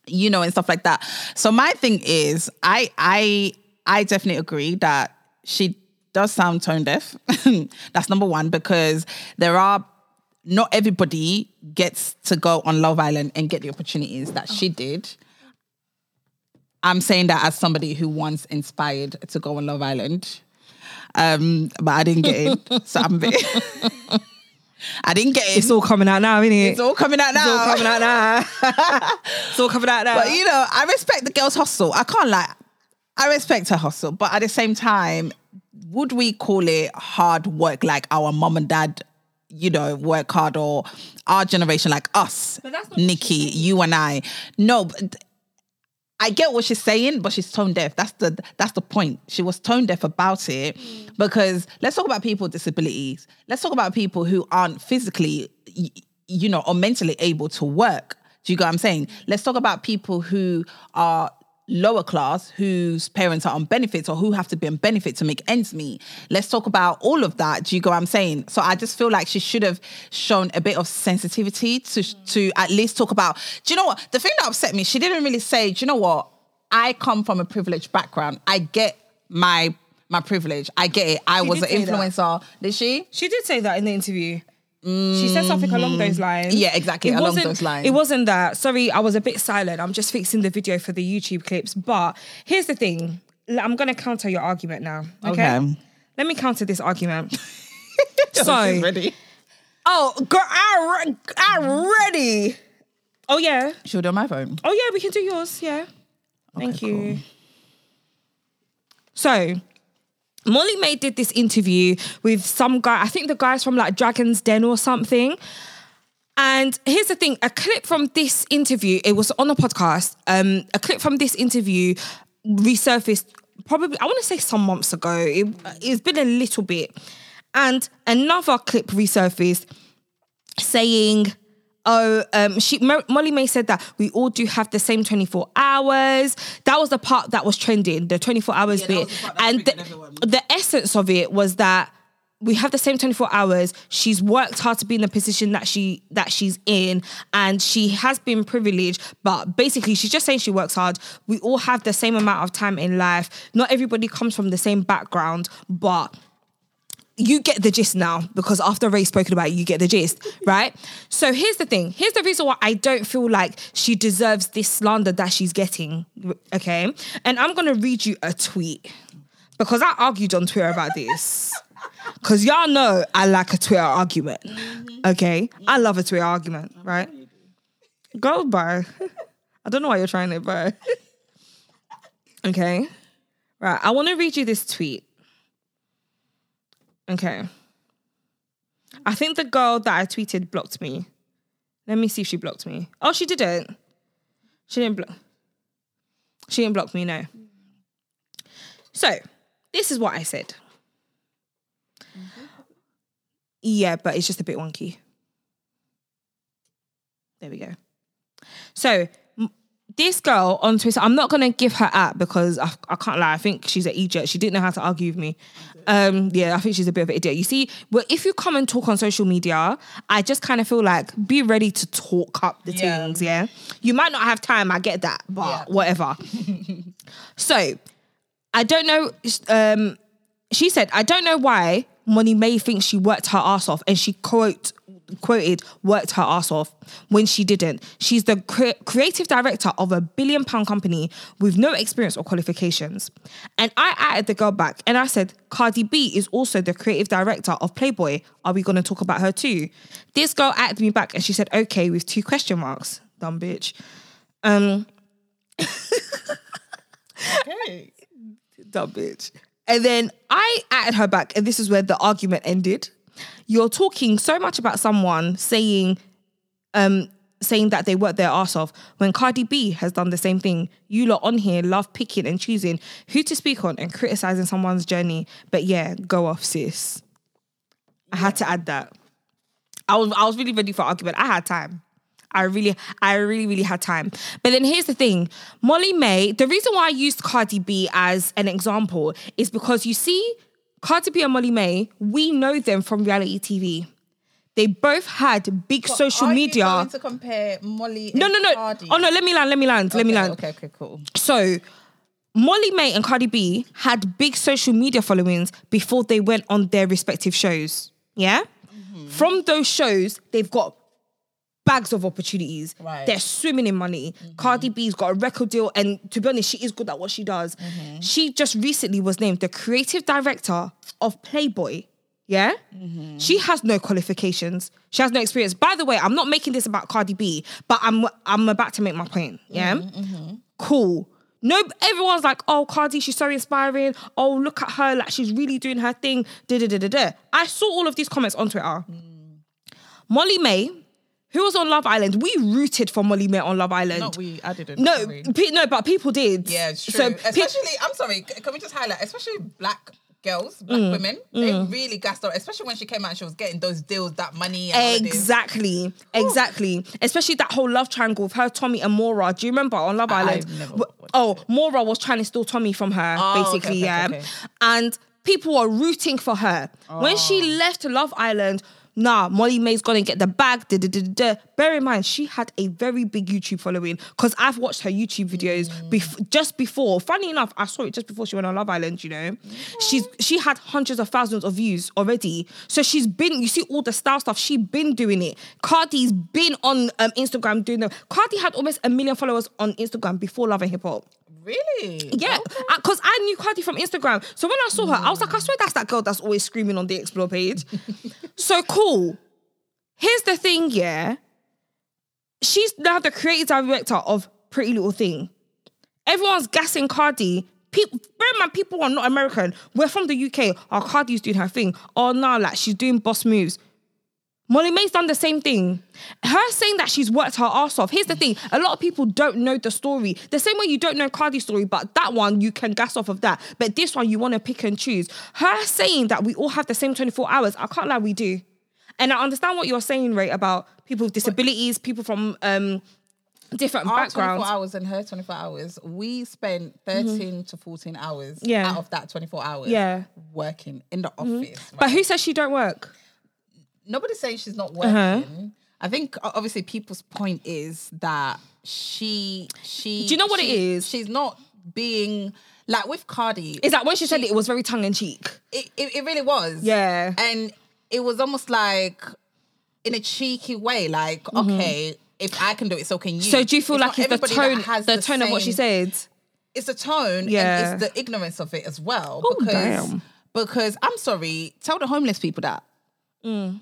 you know, and stuff like that. So my thing is, I I I definitely agree that she does sound tone deaf. That's number one because there are not everybody gets to go on Love Island and get the opportunities that she did. I'm saying that as somebody who once inspired to go on Love Island. Um, but I didn't get in. So I'm a bit I didn't get it. It's all coming out now, isn't it? It's all coming out now. It's all coming out now. it's all coming out now. But you know, I respect the girl's hustle. I can't lie. I respect her hustle, but at the same time, would we call it hard work like our mom and dad, you know, work hard or our generation like us, But that's not Nicky, you and I? No, but I get what she's saying, but she's tone deaf. That's the that's the point. She was tone deaf about it mm. because let's talk about people with disabilities. Let's talk about people who aren't physically, you know, or mentally able to work. Do you get what I'm saying? Mm. Let's talk about people who are lower class, whose parents are on benefits or who have to be on benefit to make ends meet. Let's talk about all of that. Do you go? what I'm saying? So I just feel like she should have shown a bit of sensitivity to to at least talk about. Do you know what? The thing that upset me, she didn't really say. Do you know what? I come from a privileged background. I get my my privilege. I get it. I She was an say that. influencer. Did she? She did say that in the interview. She said something along mm-hmm. those lines. Yeah, exactly, along wasn't- those lines. It wasn't that. Sorry, I was a bit silent. I'm just fixing the video for the YouTube clips. But here's the thing. I'm gonna counter your argument now. Okay. Okay. Let me counter this argument. So, ready. oh, girl, I re- I ready. Oh yeah. She'll do my phone. Oh yeah, we can do yours. Yeah. Thank you. cool. So, Molly-Mae did this interview with some guy. I think the guy's from like Dragon's Den or something. And here's the thing: a clip from this interview. It was on a podcast. Um, a clip from this interview resurfaced probably. I want to say some months ago. It, it's been a little bit, and another clip resurfaced saying, "Oh, um, she Mo- Molly-Mae said that we all do have the same 24 hours." That was the part that was trending, the 24 hours that bit, the and the, the essence of it was that we have the same 24 hours. She's worked hard to be in the position that she that she's in and she has been privileged but basically she's just saying she works hard. We all have the same amount of time in life. Not everybody comes from the same background but you get the gist now because after Rae's spoken about it, you get the gist, right? So here's the thing. Here's the reason why I don't feel like she deserves this slander that she's getting, okay? And I'm gonna read you a tweet because I argued on Twitter about this. Because y'all know I like a Twitter argument, okay? I love a Twitter argument, right? Go, bro. I don't know why you're trying it, bro. okay? Right, I wanna read you this tweet. Okay. I think the girl that I tweeted blocked me. Let me see if she blocked me. Oh, she didn't. She didn't block. She didn't block me, no. So, this is what I said. Yeah, but it's just a bit wonky. There we go. So, this girl on Twitter, I'm not gonna give her at because I, I can't lie. I think she's an idiot. She didn't know how to argue with me. Um, yeah, I think she's a bit of an idiot. You see, well, if you come and talk on social media, I just kind of feel like be ready to talk up the Yeah. things. Yeah, you might not have time. I get that, but Yeah. whatever. so, I don't know. Um, she said, I don't know why Money May thinks she worked her ass off, and she quote quoted worked her ass off when she didn't. She's the cre- creative director of a billion pound company with no experience or qualifications. And I added the girl back and I said, Cardi B is also the creative director of Playboy. Are we going to talk about her too? This girl added me back and she said, okay, with two question marks. Dumb bitch. Um, Okay. dumb bitch. And then I added her back, and this is where the argument ended. You're talking so much about someone saying, um, saying that they work their ass off when Cardi B has done the same thing. You lot on here love picking and choosing who to speak on and criticizing someone's journey. But yeah, go off, sis. I had to add that. I was I was really ready for argument. I had time. I really, I really, really had time. But then here's the thing Molly-Mae, the reason why I used Cardi B as an example is because you see, Cardi B and Molly-Mae, we know them from reality TV. They both had big social Are media. You going to compare Molly? no, no, no. Cardi? Oh no, let me land, let me land, let me Okay, land. Okay, okay, cool. So, Molly-Mae and Cardi B had big social media followings before they went on their respective shows. Yeah? Mm-hmm. From those shows, they've got bags of opportunities. Right. They're swimming in money. Mm-hmm. Cardi B's got a record deal, and to be honest, she is good at what she does. Mm-hmm. She just recently was named the creative director of Playboy. Yeah, mm-hmm. she has no qualifications. She has no experience. By the way, I'm not making this about Cardi B, but I'm I'm about to make my point. Yeah, cool. No, everyone's like, oh, Cardi, she's so inspiring. Oh, look at her, like she's really doing her thing. Da da da da da. I saw all of these comments on Twitter. Mm. Molly-Mae, who was on Love Island, we rooted for Molly-Mae on Love Island. Not we, I didn't. no, pe- no, but people did. Yeah, it's true. So pe- especially, I'm sorry, can we just highlight, especially black girls, black Mm, women, they really gassed up, especially when she came out and she was getting those deals, that money. Exactly, exactly. Especially that whole love triangle with her, Tommy, and Maura. Do you remember on Love I- Island? Never oh, Maura was trying to steal Tommy from her, Oh, basically, okay, yeah. okay. And people were rooting for her. When she Oh. left Love Island, nah, Molly-Mae's gonna get the bag. Da, da, da. Bear in mind, she had a very big YouTube following because I've watched her YouTube videos Mm. bef- just before. Funny enough, I saw it just before she went on Love Island. You know, she's she had hundreds of thousands of views already. So she's been. You see all the style stuff. She's been doing it. Cardi's been on um, Instagram doing the. Cardi had almost a million followers on Instagram before Love and Hip Hop. Really? Yeah, uh, because I knew Cardi from Instagram. So when I saw her, I was like, I swear that's that girl that's always screaming on the explore page. so cool. Here's the thing, yeah. She's now the creative director of Pretty Little Thing. Everyone's gassing Cardi. People, bear in mind, people are not American. We're from the UK. Oh, Cardi's doing her thing. Oh, no, like she's doing boss moves. Molly-Mae's done the same thing. Her saying that she's worked her ass off. Here's the thing: a lot of people don't know the story. The same way you don't know Cardi's story, but that one you can gas off of that. But this one you want to pick and choose. Her saying that we all have the same 24 hours. I can't lie, we do. And I understand what you're saying, Rae, about people with disabilities, people from um, different Our backgrounds. 24 hours and her 24 hours, we spent 13 to 14 hours Mm-hmm. Yeah. out of that 24 hours Yeah. Mm-hmm. working in the office. But right? who says she don't work? Nobody's saying she's not working. Uh-huh. I think obviously people's point is that she she Do you know what it she- is? She's not being like with Cardi. Is that when she said it, it was very tongue in cheek. it, it, it really was. Yeah. And it was almost like in a cheeky way, like, okay, if I can do it, so can you. Mm-hmm. So do you feel It's like it's the everybody tone, has the, tone of what she said? It's the tone Yeah. and it's the ignorance of it as well. Oh, because damn. because I'm sorry, tell the homeless people that. Mm.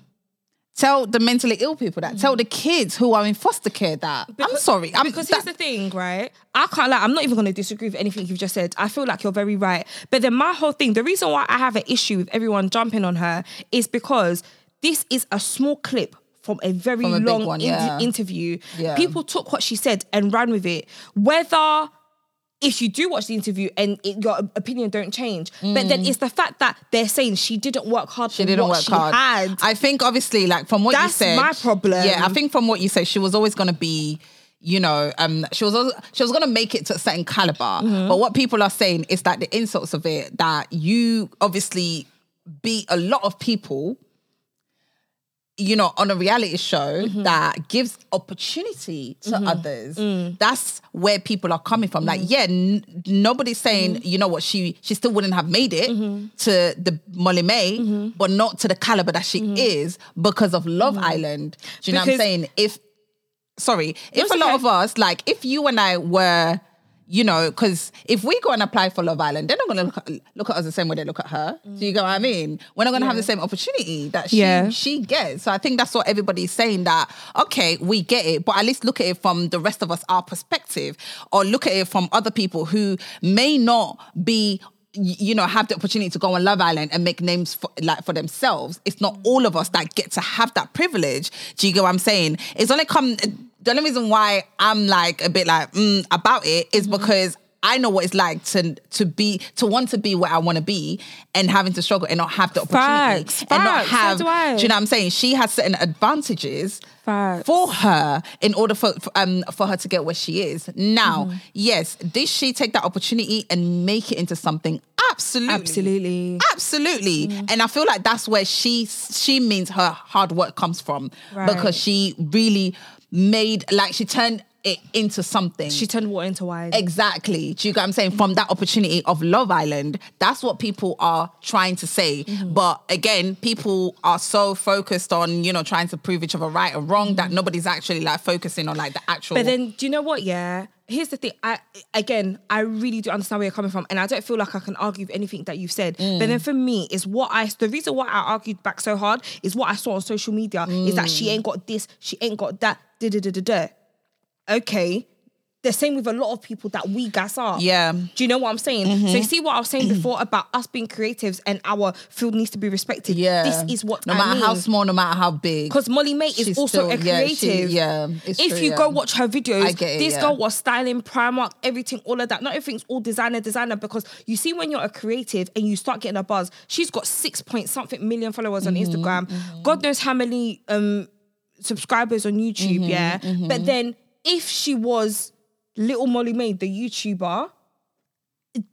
Tell the mentally ill people that. Tell mm. the kids who are in foster care that. I'm sorry. I'm, because that- here's the thing, right? I can't like I'm not even gonna disagree with anything you've just said. I feel like you're very right. But then my whole thing, the reason why I have an issue with everyone jumping on her is because this is a small clip from a very From a long one, in- interview. Yeah. People took what she said and ran with it. Whether if you do watch the interview and it, your opinion don't change, but then it's the fact that they're saying she didn't work hard. Mm. she didn't work she hard. Had. I think obviously, like from what you That's said, my problem. Yeah, I think from what you said, she was always going to be. You know, um, she was she was gonna make it to a certain caliber. Mm-hmm. But what people are saying is that the insults of it that you obviously beat a lot of people, you know, on a reality show Mm-hmm. that gives opportunity to others. Mm. That's where people are coming from. Like, yeah, n- nobody's saying, Mm-hmm. you know what, she she still wouldn't have made it to the Molly-Mae, Mm-hmm. but not to the caliber that she is because of Love Island. Do you know what I'm saying? If sorry, if a lot okay. of us, like if you and I were, you know, because if we go and apply for Love Island, they're not gonna look at, look at us the same way they look at her. Do you get what I mean? We're not gonna have the same opportunity that she Yeah. she gets. So I think that's what everybody's saying that okay, we get it, but at least look at it from the rest of us, our perspective, or look at it from other people who may not be you know have the opportunity to go on love island and make names for like for themselves it's not all of us that get to have that privilege do you get what i'm saying it's only come the only reason why i'm like a bit like mm, about it is because I know what it's like to to be to want to be where I want to be and having to struggle and not have the opportunity Facts, and not facts, so have. do do you know what I'm saying? She has certain advantages Facts. for her in order for for, um for her to get where she is. Now, Mm-hmm. yes, did she take that opportunity and make it into something? Absolutely. Absolutely. Absolutely. Mm. And I feel like that's where she she means her hard work comes from Right. because she really made like she turned it into something. She turned water into wine. Exactly. Do you get what I'm saying? From that opportunity of Love Island, that's what people are trying to say. Mm-hmm. But again, people are so focused on, you know, trying to prove each other right or wrong that nobody's actually like focusing on like the actual. Mm-hmm. But then, do you know what? Yeah. Here's the thing. I again, I really do understand where you're coming from, and I don't feel like I can argue with anything that you've said. Mm. But then, for me, is what I the reason why I argued back so hard is what I saw on social media is that Mm. she ain't got this, she ain't got that. Da da da da da. Okay. The same with a lot of people that we gas up. Yeah. Mm-hmm. Do you know what I'm saying? So you see what I was saying before about us being creatives and our field needs to be respected. yeah. This is what no I matter mean. how small, no matter how big. Because Molly May is She's also a still- yeah, she- creative. yeah, if true, you yeah. go watch her videos, it, this yeah. girl was styling Primark, everything, all of that. Not everything's all designer, designer. Because you see, when you're a creative and you start getting a buzz, she's got six point something million followers on Mm-hmm, Instagram. God knows how many um subscribers on YouTube. Mm-hmm, yeah, but then if she was Little Molly-Mae, the YouTuber.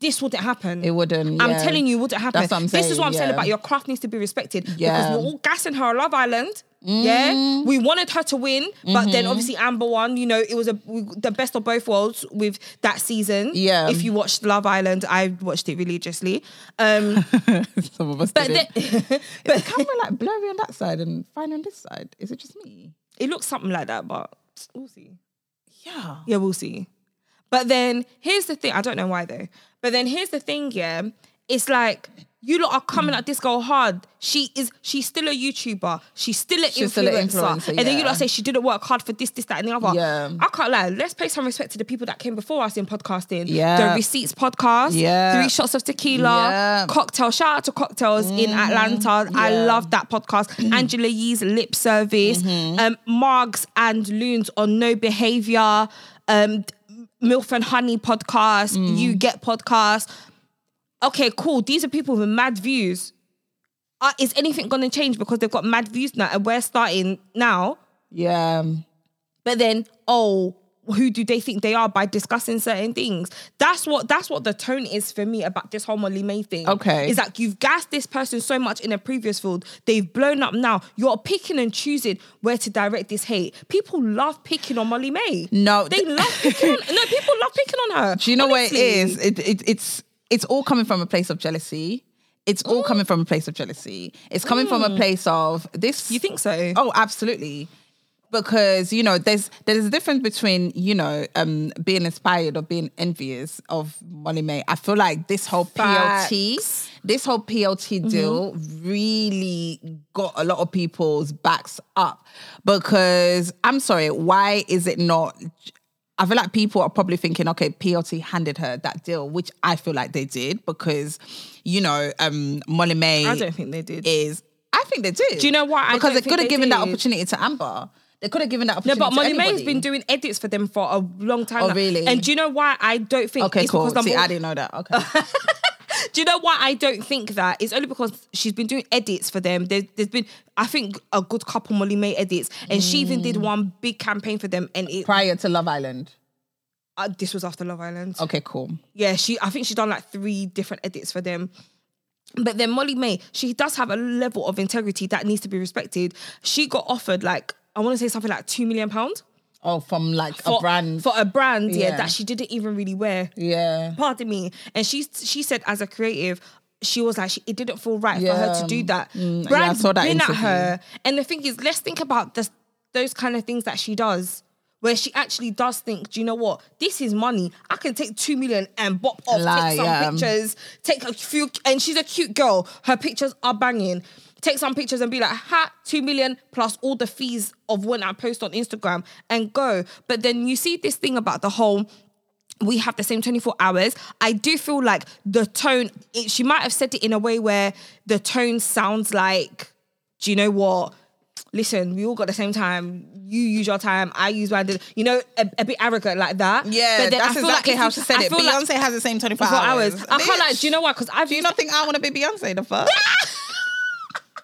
This wouldn't happen. It wouldn't, I'm telling you, wouldn't happen. That's what I'm this is what I'm saying about your craft needs to be respected. Yeah. Because Yeah. we're all gassing her Love Island. Yeah, we wanted her to win, but then obviously Amber won. You know, it was a we, the best of both worlds with that season. Yeah. if you watched Love Island, I watched it religiously. Um, Some of us but did then, it. Is the camera like blurry on that side and fine on this side? Is it just me? it looks something like that, but we'll see. Yeah. Yeah, we'll see. But then here's the thing. I don't know why though. But then here's the thing. Yeah, it's like you lot are coming at this girl hard. She is. She's still a YouTuber. She's still an She's influencer. still an influencer, And then you lot say she didn't work hard for this, this, that, and the other. Yeah. I can't lie. Let's pay some respect to the people that came before us in podcasting. Yeah. The Receipts podcast. Yeah. Three shots of tequila. Yeah. Mm-hmm. Cocktail. Shout out to Cocktails in Atlanta. I Yeah. Mm-hmm. love that podcast. Angela Yee's Lip Service. Um, Margs and Loons on No Behavior. Um, MILF and Honey podcast. Mm. You Get podcast. Okay, cool. These are people with mad views. Uh, is anything going to change because they've got mad views now and we're starting now? Yeah. But then, oh, who do they think they are by discussing certain things? That's what that's what the tone is for me about this whole Molly-Mae thing. Okay. Is like you've gassed this person so much in a previous field, they've blown up now. You're picking and choosing where to direct this hate. People love picking on Molly-Mae. No, They love picking on no, people love picking on her. Do you know what it is? Honestly. It, it, it's it's all coming from a place of jealousy. It's all mm. coming from a place of jealousy. It's coming from a mm. place of this. You think so? Oh, absolutely. Because you know, there's there's a difference between you know um, being inspired or being envious of Molly-Mae. I feel like this whole Facts. PLT, this whole PLT deal really got a lot of people's backs up. Because I'm sorry, why is it not? I feel like people are probably thinking, okay, PLT handed her that deal, which I feel like they did because, you know, um, Molly-Mae I don't think they did. is I think they did. Do you know why Because they could have given that opportunity to Amber. They could have given that opportunity. No, opportunity. but to Molly May has anybody. been doing edits for them for a long time. Oh, now. really? And do you know why I don't think Okay, it's cool. because See, I didn't know that. Okay. Do you know why I don't think that? It's only because she's been doing edits for them. There's, there's been, I think, a good couple Molly-Mae edits, and she even Mm. did one big campaign for them. And it, Prior to Love Island. uh, this was after Love Island. Okay, cool. Yeah, she. I think she's done like three different edits for them. But then Molly-Mae, she does have a level of integrity that needs to be respected. She got offered like I want to say something like two million pounds Oh, from like for a brand. for a brand, yeah. Yeah. that she didn't even really wear. yeah. Pardon me. And she she said as a creative, she was like she, it didn't feel right for her to do that. Mm, yeah, I Brand saw that been at her, and the thing is, let's think about this, those kind of things that she does. Where she actually does think, do you know what? This is money. I can take two million and bop off, Lie, take some yeah. pictures, take a few, and she's a cute girl. Her pictures are banging. Take some pictures and be like, ha, two million plus all the fees of when I post on Instagram and go. But then you see this thing about the whole we have the same 24 hours. I do feel like the tone, it, she might have said it in a way where the tone sounds like, do you know what? Listen, we all got the same time. You use your time, I use mine. You know, a, a bit arrogant like that. Yeah, But then that's I like exactly if how she said I it. feel like Beyonce has the same 24 24 hours. hours. I can't like, do you know what? Because I've Do you not think I want to be Beyonce the fuck?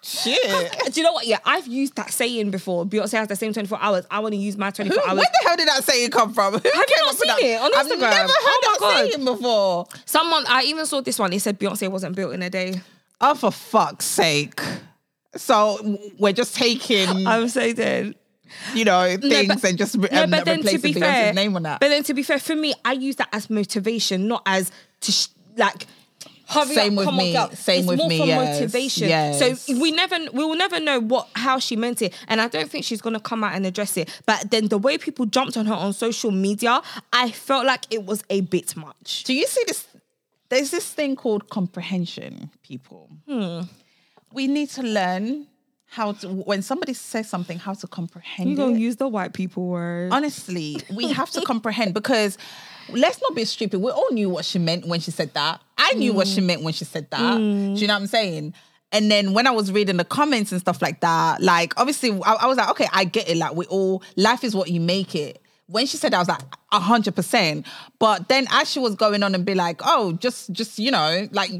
Shit. do you know what? Yeah, I've used that saying before. Beyonce has the same 24 hours. I want to use my Who, 24 where the hell did that saying come from? Who you came not up with seen that? it on I've never heard Oh that saying before. Someone, I even saw this one. It said Beyonce wasn't built in a day. Oh, for fuck's sake. So we're just taking. I'm so dead. you know, No, things but- and just re- No, um, but then to be Beyonce's fair, name on that. but then to be fair, for me, I use that as motivation, not as to sh- like. Hurry Same up, with come on, me. girl. Same it's with more me, for yes, motivation. yes. So we never, we will never know what how she meant it, and I don't think she's gonna come out and address it. But then the way people jumped on her on social media, I felt like it was a bit much. Do you see this? There's this thing called comprehension, people. Hmm. We need to learn how to, when somebody says something, how to comprehend You it. use the white people word? Honestly, we have to comprehend because let's not be stupid. We all knew what she meant when she said that. I knew what Mm. she meant when she said that. Do you know what I'm saying? And then when I was reading the comments and stuff like that, like obviously I, I was like, okay, I get it. Like we all, life is what you make it. When she said that, I was like, a hundred percent. But then as she was going on and be like, oh, just, just you know, like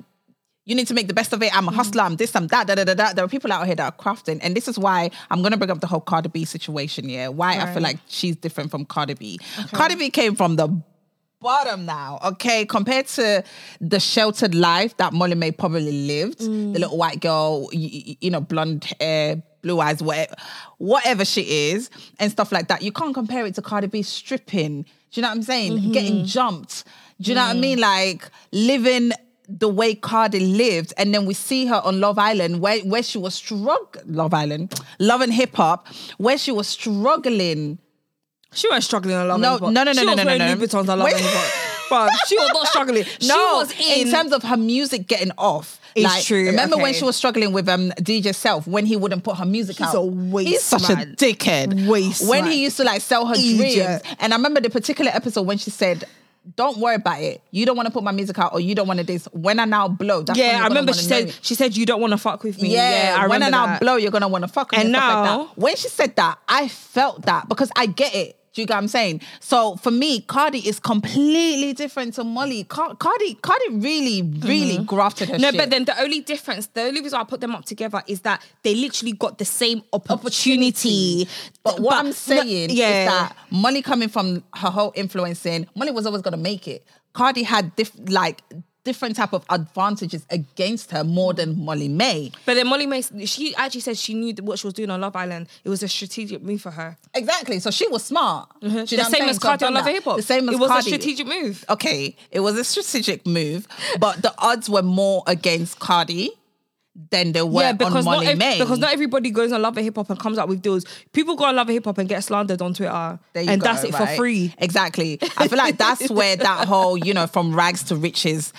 you need to make the best of it. I'm a hustler. I'm this. I'm that. Da da da da. There are people out here that are crafting, and this is why I'm gonna bring up the whole Cardi B situation. Yeah, why I feel like she's different from Cardi B. Cardi B came from the bottom now, okay, compared to the sheltered life that Molly-Mae probably lived. The mm. little white girl, you, you know, blonde hair. Blue eyes, whatever, whatever she is, and stuff like that. You can't compare it to Cardi B stripping. Do you know what I'm saying? Mm-hmm. Getting jumped. Do you know what I mm. mean? Like living the way Cardi lived, and then we see her on Love Island, where where she was struggling. Love Island, Love and Hip Hop, where she was struggling. She wasn't struggling on Love No, no, no, no, she no, was no, wearing no, no. Louis Vuittons on Love Wait. and Hip Hop. Bruv, she was not struggling. she No, was in, terms of her music getting off. It's like, true, Remember when she was struggling with um DJ Self when he wouldn't put her music He's out? a waste He's such man. a dickhead. Waste When man. he used to like sell her Idiot. dreams, and I remember the particular episode when she said. Don't worry about it. You don't want to put my music out, or you don't want to this. When I now blow, that's yeah, I remember she said she said you don't want to fuck with me. Yeah, I when I now blow, you're gonna want to fuck with me And like now- that. When she said that, I felt that because I get it. Do you get what I'm saying? So for me, Cardi is completely different to Molly. Car- Cardi, Cardi really, really grafted her Mm-hmm. No, shit. but then the only difference, the only reason I put them up together is that they literally got the same opportunity. But what I'm no, saying yeah. is that Molly coming from her whole influencing, Molly was always gonna make it. Cardi had diff- like different type of advantages against her more than Molly-Mae. But then Molly-Mae, she actually said she knew what she was doing on Love Island. It was a strategic move for her. Exactly. So she was smart. Mm-hmm. Do you know the what I'm same as So Cardi on Love Hip Hop. The same as It was Cardi. a strategic move. okay, it was a strategic move, but the odds were more against Cardi than they were Yeah, on because not, Molly ev- May. because not everybody goes on Love and Hip Hop and comes out with deals. People go on Love and Hip Hop and get slandered on Twitter, and go, that's it for free. Exactly. I feel like that's where that whole, you know, from rags to riches,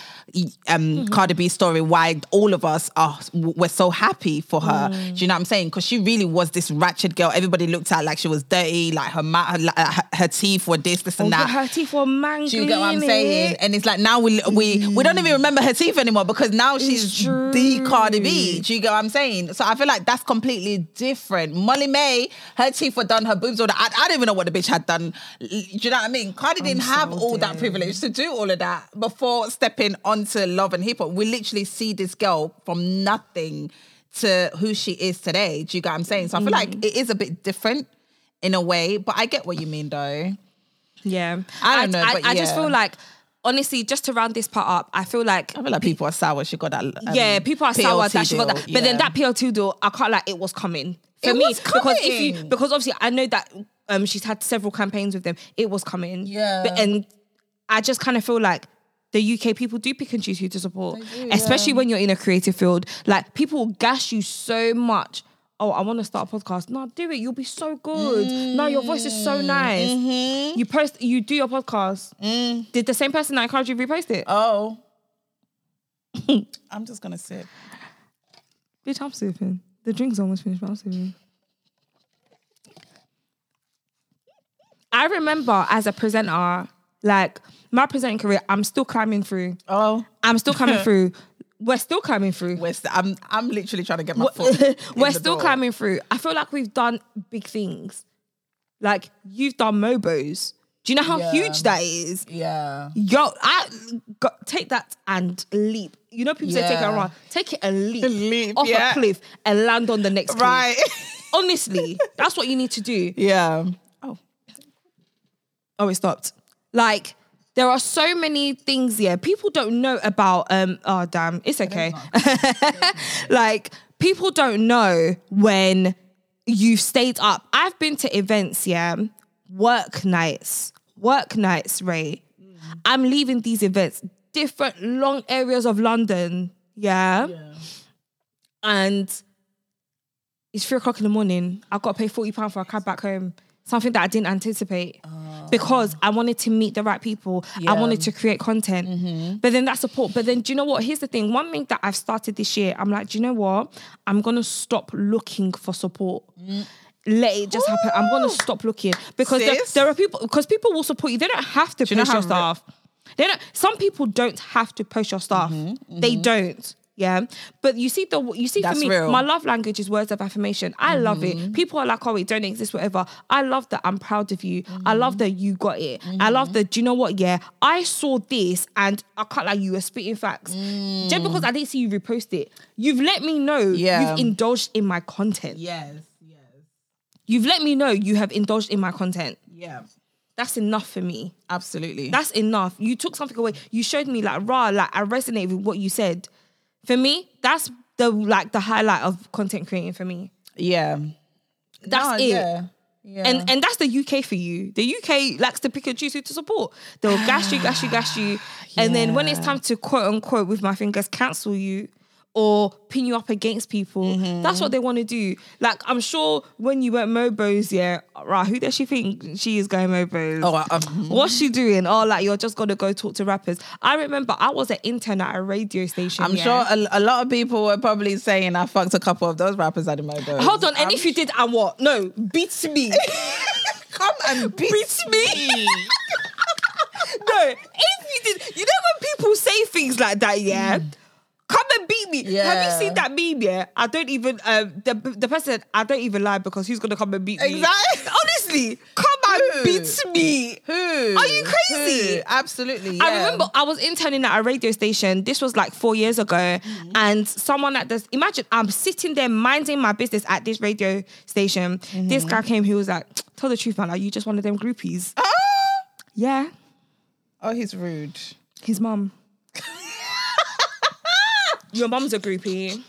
um, Mm-hmm. Cardi B story, why all of us are we're so happy for her. Mm. Do you know what I'm saying? Because she really was this ratchet girl. Everybody looked at like she was dirty, like her her, her, her teeth were this, this, and Oh, that. her teeth were mangling. Do you get what I'm saying? And it's like now we we we don't even remember her teeth anymore because now she's the Cardi B. Do you get what I'm saying? So I feel like that's completely different. Molly-Mae, her teeth were done, her boobs were done. I, I don't even know what the bitch had done. Do you know what I mean? Cardi didn't so have all that privilege to do all of that before stepping onto love and hip hop. We literally see this girl from nothing to who she is today. Do you get what I'm saying? So I feel like it is a bit different in a way, but I get what you mean though. Yeah, I don't know, I, but I just feel like, honestly, just to round this part up, I feel like. I feel like people are sour. She got that. um, yeah, people are sour PLT that she got that, but then that PLT deal, I can't like it was coming for It me was because if you because obviously I know that um she's had several campaigns with them. It was coming, Yeah. But, and I just kind of feel like the UK people do pick and choose who to support, especially when you're in a creative field. Like people gas you so much. Oh, I want to start a podcast. No, do it. You'll be so good. No, your voice is so nice. Mm-hmm. You post, you do your podcast. Mm. Did the same person that encouraged you repost it? Oh. I'm just gonna sip. Bitch, I'm sipping. The drink's almost finished, but I'm sipping. I remember as a presenter, like my presenting career, I'm still climbing through. Oh. I'm still coming through. We're still climbing through. We're st- I'm I'm literally trying to get my foot. We're still door. climbing through. I feel like we've done big things. Like you've done Mobos. Do you know how Yeah. huge that is? Yeah. Yo, I got, take that and leap. You know, people say take it Yeah. around. Take it and leap, Leap, off yeah. a cliff and land on the next cliff. Right. Honestly, that's what you need to do. yeah. Oh. Oh, it stopped. Like there are so many things here. People don't know about. Um. Oh, damn. It's okay. like people don't know when you've stayed up. I've been to events, yeah, work nights, work nights, Rae. I'm leaving these events, different long areas of London, yeah, and it's three o'clock in the morning. I've got to pay forty pound for a cab back home. Something that I didn't anticipate oh. because I wanted to meet the right people. I wanted to create content. Mm-hmm. But then that support. But then do you know what? Here's the thing. One thing that I've started this year, I'm like, do you know what? I'm gonna stop looking for support. Mm. Let it just happen. I'm gonna stop looking because there, there are people because people will support you. They don't have to you know post your how re- stuff. They don't. Some people don't have to post your stuff. Mm-hmm, They mm-hmm. don't. Yeah, but you see the you see That's for me, real. my love language is words of affirmation. I love Mm-hmm. it. People are like, oh, it don't exist, whatever. I love that. I'm proud of you. I love Mm-hmm. that you got it. I love that. Do you know what? Yeah, I saw this and I can't like you were spitting facts. Just because I didn't see you repost it, you've let me know Mm. Yeah. you've indulged in my content. Yes, yes, You've let me know you have indulged in my content. yeah, That's enough for me. absolutely. That's enough. You took something away. You showed me like raw, like I resonate with what you said. For me, that's the like the highlight of content creating for me. yeah. That's No, it. Yeah. Yeah. And and that's the UK for you. The UK likes to pick and choose who to support. They'll gash you, gash you, gash you. And then when it's time to quote unquote with my fingers cancel you or pin you up against people, Mm-hmm. that's what they want to do. Like I'm sure when you went Mobo's, yeah, right, who does she think she is going Mobo's? oh, um, What's she doing? Oh, like you're just gonna go talk to rappers. I remember I was an intern at a radio station. I'm yeah. sure a, a lot of people were probably saying I fucked a couple of those rappers at the Mobo. Hold on, and if you did, and what? No, beats me. come and beat, Beat me. no, if you did, you know when people say things like that, yeah. Come and beat me. Have you seen that meme? Yeah, I don't even. Um, the the person said, I don't even lie because who's gonna come and beat me? Exactly. Honestly, come and Who? beat me. Who? Are you crazy? Who? Absolutely. I remember I was interning at a radio station. This was like four years ago, Mm-hmm. and someone at this imagine I'm sitting there minding my business at this radio station. This Mm-hmm. guy came. He was like, "Tell the truth, man. Are you just one of them groupies?" Ah! Yeah, Oh, he's rude. his mum. Your mum's a groupie.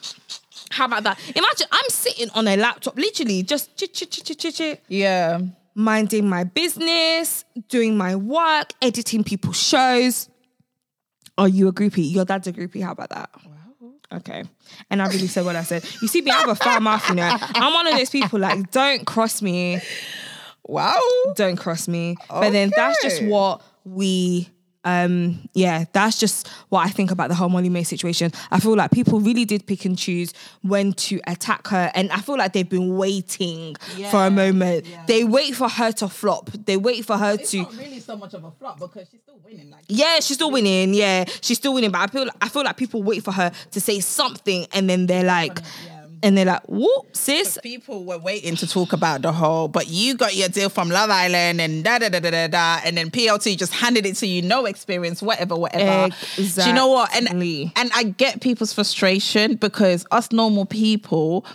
How about that? Imagine I'm sitting on a laptop, literally just chit chit chit chit chit chit, Yeah. minding my business, doing my work, editing people's shows. Are you a groupie? Your dad's a groupie. How about that? Wow. Okay. And I really said what I said. You see me, I have a foul mouth, you know. I'm one of those people like, don't cross me. Wow. Don't cross me. But then that's just what we um yeah, that's just what I think about the whole Molly-Mae situation. I feel like people really did pick and choose when to attack her. And I feel like they've been waiting for a moment. yeah. They wait for her to flop. They wait for her It's to not really so much of a flop because she's still winning. Like, yeah, she's still winning. Yeah, she's still winning. But I feel I feel like people wait for her to say something, and then they're like, Yeah. And they're like, "Whoop, sis." people were waiting to talk about the whole, but you got your deal from Love Island and da da da da da da, and then PLT just handed it to you, no experience, whatever, whatever. Exactly. Do you know what? And and I get people's frustration because us normal people.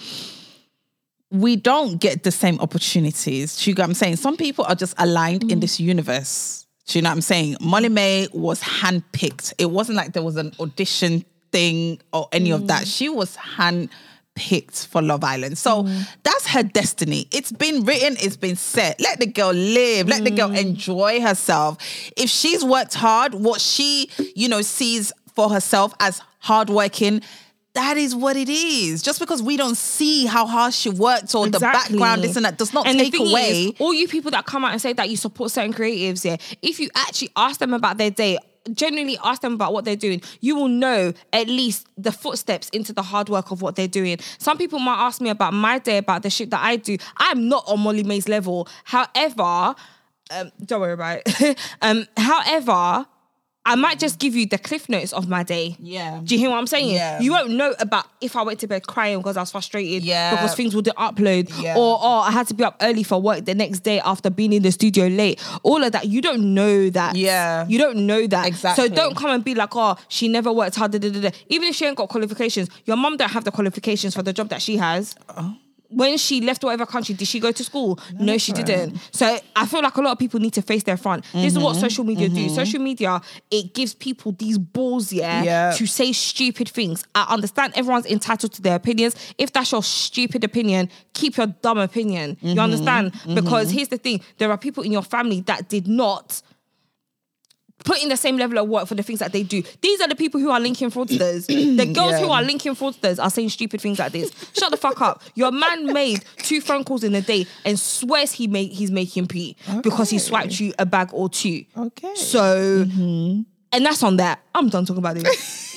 We don't get the same opportunities. Do you get what I'm saying? Some people are just aligned in mm. this universe. Do you know what I'm saying? Molly-Mae was handpicked. It wasn't like there was an audition thing or any of that. Mm. She was handpicked for Love Island. So mm. that's her destiny. It's been written, it's been set. Let the girl live. Let the girl mm. enjoy herself. If she's worked hard, what she, you know, sees for herself as hardworking, that is what it is. Just because we don't see how hard she worked or the background, this and that, does not And take away. is, all you people that come out and say that you support certain creatives, yeah, if you actually ask them about their day, genuinely ask them about what they're doing, you will know at least the footsteps into the hard work of what they're doing. Some people might ask me about my day, about the shit that I do. I'm not on Molly-Mae's level. However, um, don't worry about it. um, however, I might just give you the cliff notes of my day. Yeah. Do you hear what I'm saying? Yeah. You won't know about if I went to bed crying because I was frustrated Yeah. because things wouldn't upload Yeah. or oh I had to be up early for work the next day after being in the studio late. All of that. You don't know that. Yeah. You don't know that. Exactly. So don't come and be like, oh, she never worked hard. Da, da, da. Even if she ain't got qualifications, your mom don't have the qualifications for the job that she has. Oh. When she left whatever country, did she go to school? No, she didn't. So I feel like a lot of people need to face their front. This is what mm-hmm. social media do. Mm-hmm. Social media, it gives people these balls, yeah, Yeah. to say stupid things. I understand everyone's entitled to their opinions. If that's your stupid opinion, keep your dumb opinion. You mm-hmm. understand? Because here's the thing: there are people in your family that did not put in the same level of work for the things that they do. These are the people who are linking fraudsters. the girls who are linking fraudsters are saying stupid things like this. Shut the fuck up. Your man made two phone calls in a day and swears he made he's making pee because he swiped you a bag or two. Okay. So, and that's on that. I'm done talking about this.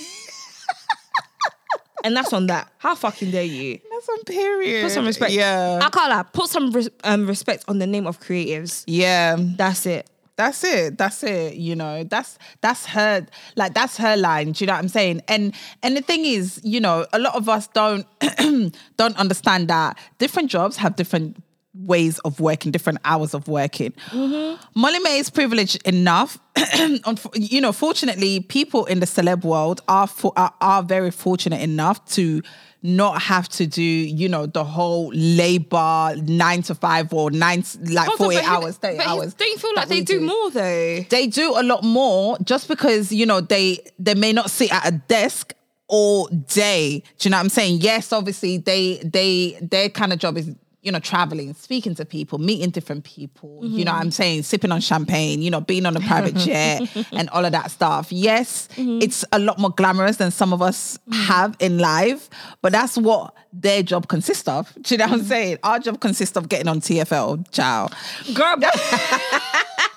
and that's on that. How fucking dare you? That's on period. Put some respect. Yeah. I can't lie. Put some um, respect on the name of creatives. yeah. That's it. That's it. That's it. You know, that's that's her like that's her line. Do you know what I'm saying? And and the thing is, you know, a lot of us don't don't understand that different jobs have different ways of working, different hours of working. Mm-hmm. Molly-Mae is privileged enough. you know, fortunately, people in the celeb world are, for, are are very fortunate enough to not have to do, you know, the whole labor nine to five or nine like forty hours, thirty but hours. Don't you feel like they do more though? they do a lot more just because you know they they may not sit at a desk all day do you know what i'm saying yes obviously they they their kind of job is you know traveling speaking to people meeting different people you know what mm-hmm. i'm saying? Sipping on champagne you know being on a private jet and all of that stuff. Yes mm-hmm. it's a lot more glamorous than some of us mm-hmm. have in life but that's what their job consists of. Do you know what i'm saying? Our job consists of getting on tfl ciao. Girl,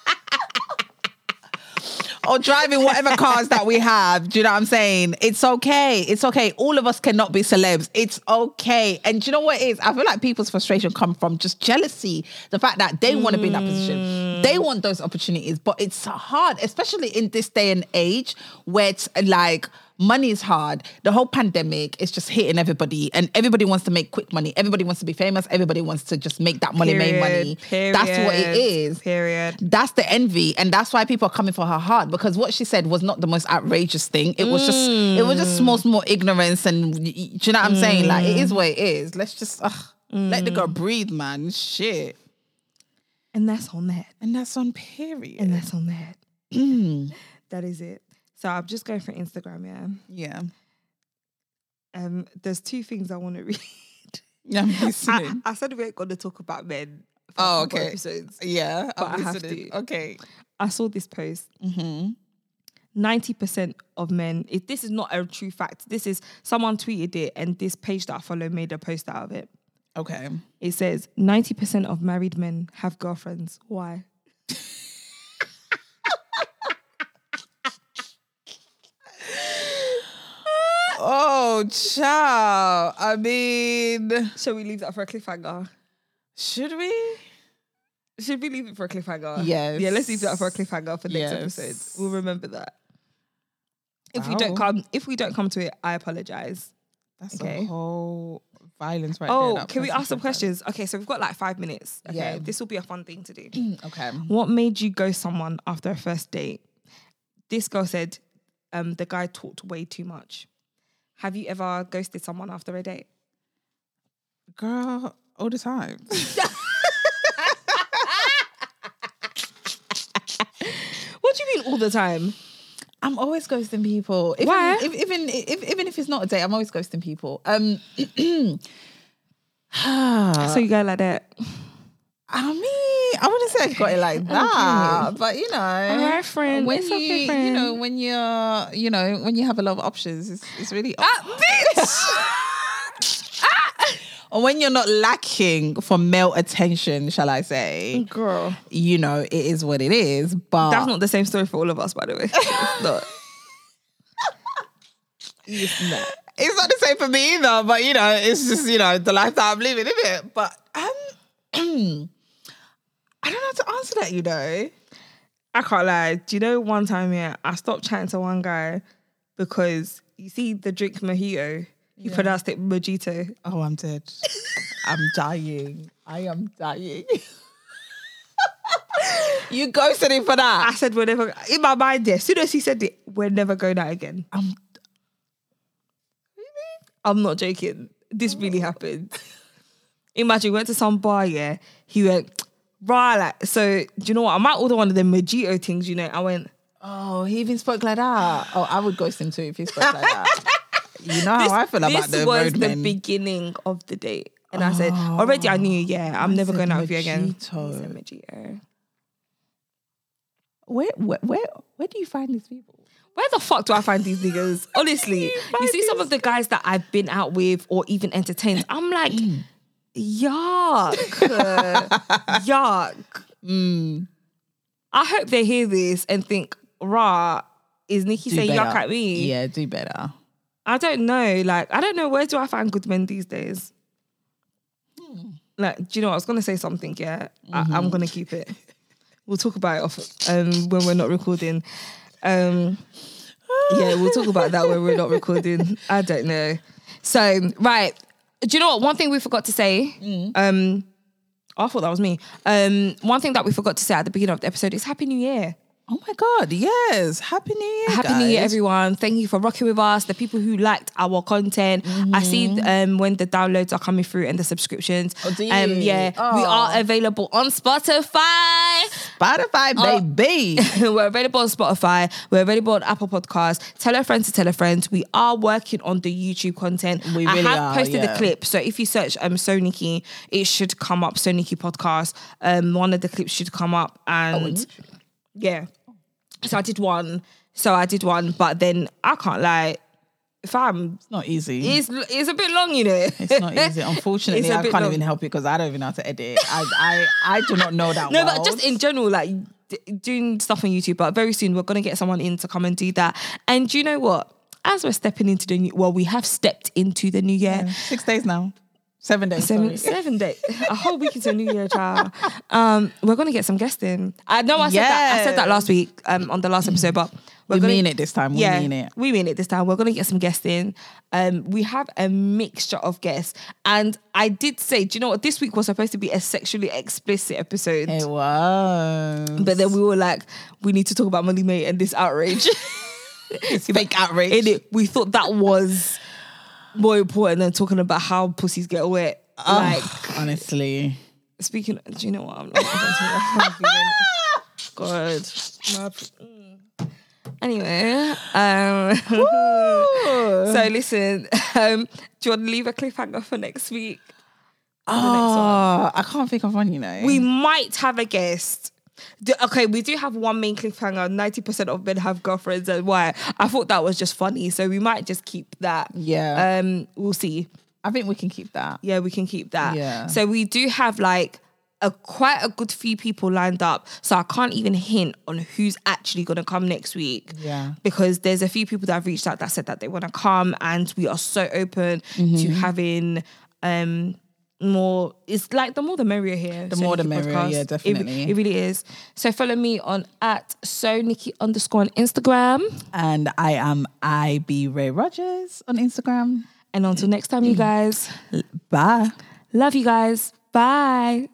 or driving whatever cars that we have. Do you know what I'm saying? It's okay. It's okay. All of us cannot be celebs. It's okay. And do you know what it is? I feel like people's frustration come from just jealousy. The fact that they want to be in that position. They want those opportunities, but it's hard, especially in this day and age where it's like money is hard. The whole pandemic is just hitting everybody, and everybody wants to make quick money. Everybody wants to be famous. Everybody wants to just make that money, make money. That's what it is. Period. That's the envy, and that's why people are coming for her hard because what she said was not the most outrageous thing. It was just, it was just mm. small, small ignorance, and do you know what I'm saying? Like it is mm. what it is. Let's just ugh, let the girl mm. breathe, man. Shit, And that's on that. and that's on period. And that's on that. that is it. So I'm just going for Instagram, yeah. yeah, Um, there's two things I want to read. yeah, I'm listening. I said we ain't gonna talk about men. for Oh, okay. Episodes. yeah, but I'm I have listening. to. Okay. I saw this post. Mm-hmm. 90% of men, if this is not a true fact, this is someone tweeted it and this page that I follow made a post out of it. Okay. It says 90% of married men have girlfriends. Why? Oh, child. I mean, Shall we leave that for a cliffhanger? should we? Should we leave it for a cliffhanger? Yes. Yeah, let's leave that for a cliffhanger for next Yes. episode. We'll remember that. If we don't come, if we don't come to it, I apologize. That's Okay. a whole violence right there. Oh, that can we person ask some said. questions? Okay, so we've got like five minutes. Okay, Yeah. this will be a fun thing to do. Okay. what made you ghost someone after a first date? This girl said, um, the guy talked way too much. Have you ever ghosted someone after a date? Girl, all the time. What do you mean all the time? I'm always ghosting people. Even, Why? If, even if, even if it's not a date, I'm always ghosting people. Um, So you go like that. I mean, I wouldn't say I got it like that, but you know, right, friend. when It's you, okay, you know, when you're, you know, when you have a lot of options, it's, it's really. Ah, or when you're not lacking for male attention, shall I say? Girl. You know, it is what it is. But That's not the same story for all of us, by the way. It's not. It's not. it's not the same for me either, but you know, it's just, you know, the life that I'm living, isn't it? But um I don't know how to answer that, you know. I can't lie. Do you know one time, yeah, I stopped chatting to one guy because you see the drink mojito, he pronounced it mojito. Oh, I'm dead. I'm dying. I am dying. you ghosted him for that. I said we're never in my mind there. As soon as he said it, we're never going out again. I'm I'm not joking. This really oh. happened. Imagine we went to some bar, yeah. He went, rah, like, so do you know what? I might order one of the mojito things, you know. I went, Oh, he even spoke like that. Oh, I would ghost him too if he spoke like that. You know how I feel about this the was roadmen. the beginning of the date. And I said, oh. already I knew, yeah, I'm never going out with you again. mojito. He said mojito. where, where, where, where do you find these people? Where the fuck do I find these niggas? Honestly, you find see some of the guys that I've been out with or even entertained. I'm like, mm. Yuck, yuck. Mm. I hope they hear this and think, rah, is Nicky Do saying better. yuck at me? Yeah, do better. I don't know. Like, I don't know. Where do I find good men these days? Like, do you know what? I was going to say something, yeah. I, I'm going to keep it. We'll talk about it off um, when we're not recording. Um, yeah, we'll talk about that when we're not recording. I don't know. So, right. Do you know what? One thing we forgot to say. Um, I thought that was me. Um, one thing that we forgot to say at the beginning of the episode is Happy New Year. Oh my God, yes. Happy New Year. Happy New Year, everyone. Thank you for rocking with us. The people who liked our content. I see um, when the downloads are coming through and the subscriptions. Oh, do Um, you? yeah, we Oh. are available on Spotify. Spotify, Oh. baby. We're available on Spotify. We're available on Apple Podcasts. Tell a friend to tell a friend. We are working on the YouTube content. We really I have are, posted yeah. the clip. So if you search um SoNicky, it should come up. SoNicky podcast. Um, one of the clips should come up, and yeah. So I did one. So I did one, but then I can't lie, fam. It's not easy. It's it's a bit long, you know. It's not easy. Unfortunately, I can't long. even help you because I don't even know how to edit. I I, I do not know that No, well. but just in general, like d- doing stuff on YouTube. But very soon we're gonna get someone in to come and do that. And do you know what? As we're stepping into the new, well, we have stepped into the new year. Six days now. Seven days. Seven, seven days, a whole week into a new year, child. Um, we're gonna get some guests in. I know I said that. I said that last week um, on the last episode, but we're We gonna, mean it this time. We yeah, mean it. we mean it this time. We're gonna get some guests in. Um, we have a mixture of guests, and I did say, do you know what? This week was supposed to be a sexually explicit episode. It was. But then we were like, we need to talk about Molly-Mae and this outrage. it's fake outrage. It, we thought that was more important than talking about how pussies get wet. like, Honestly. speaking, do you know what? I'm not I'm God. Mm. Anyway, um, so listen, um, do you want to leave a cliffhanger for next week? Oh, I can't think of one, you know. We might have a guest. Do- Okay, we do have one main cliffhanger. Ninety percent of men have girlfriends, and why? I thought that was just funny, so we might just keep that. Yeah. Um, we'll see. I think we can keep that. Yeah, we can keep that. Yeah. So we do have like a quite a good few people lined up. So I can't even hint on who's actually gonna come next week. Yeah. Because there's a few people that I've reached out that said that they want to come, and we are so open Mm-hmm. to having um more. It's like the more the merrier here. The So more the Nicky merrier, Podcast. yeah, It- definitely. It, really is. So follow me on at so Nicky underscore on Instagram. And I am IB Rae Rodgers on Instagram. And until next time, you guys. Bye. Love you guys. Bye.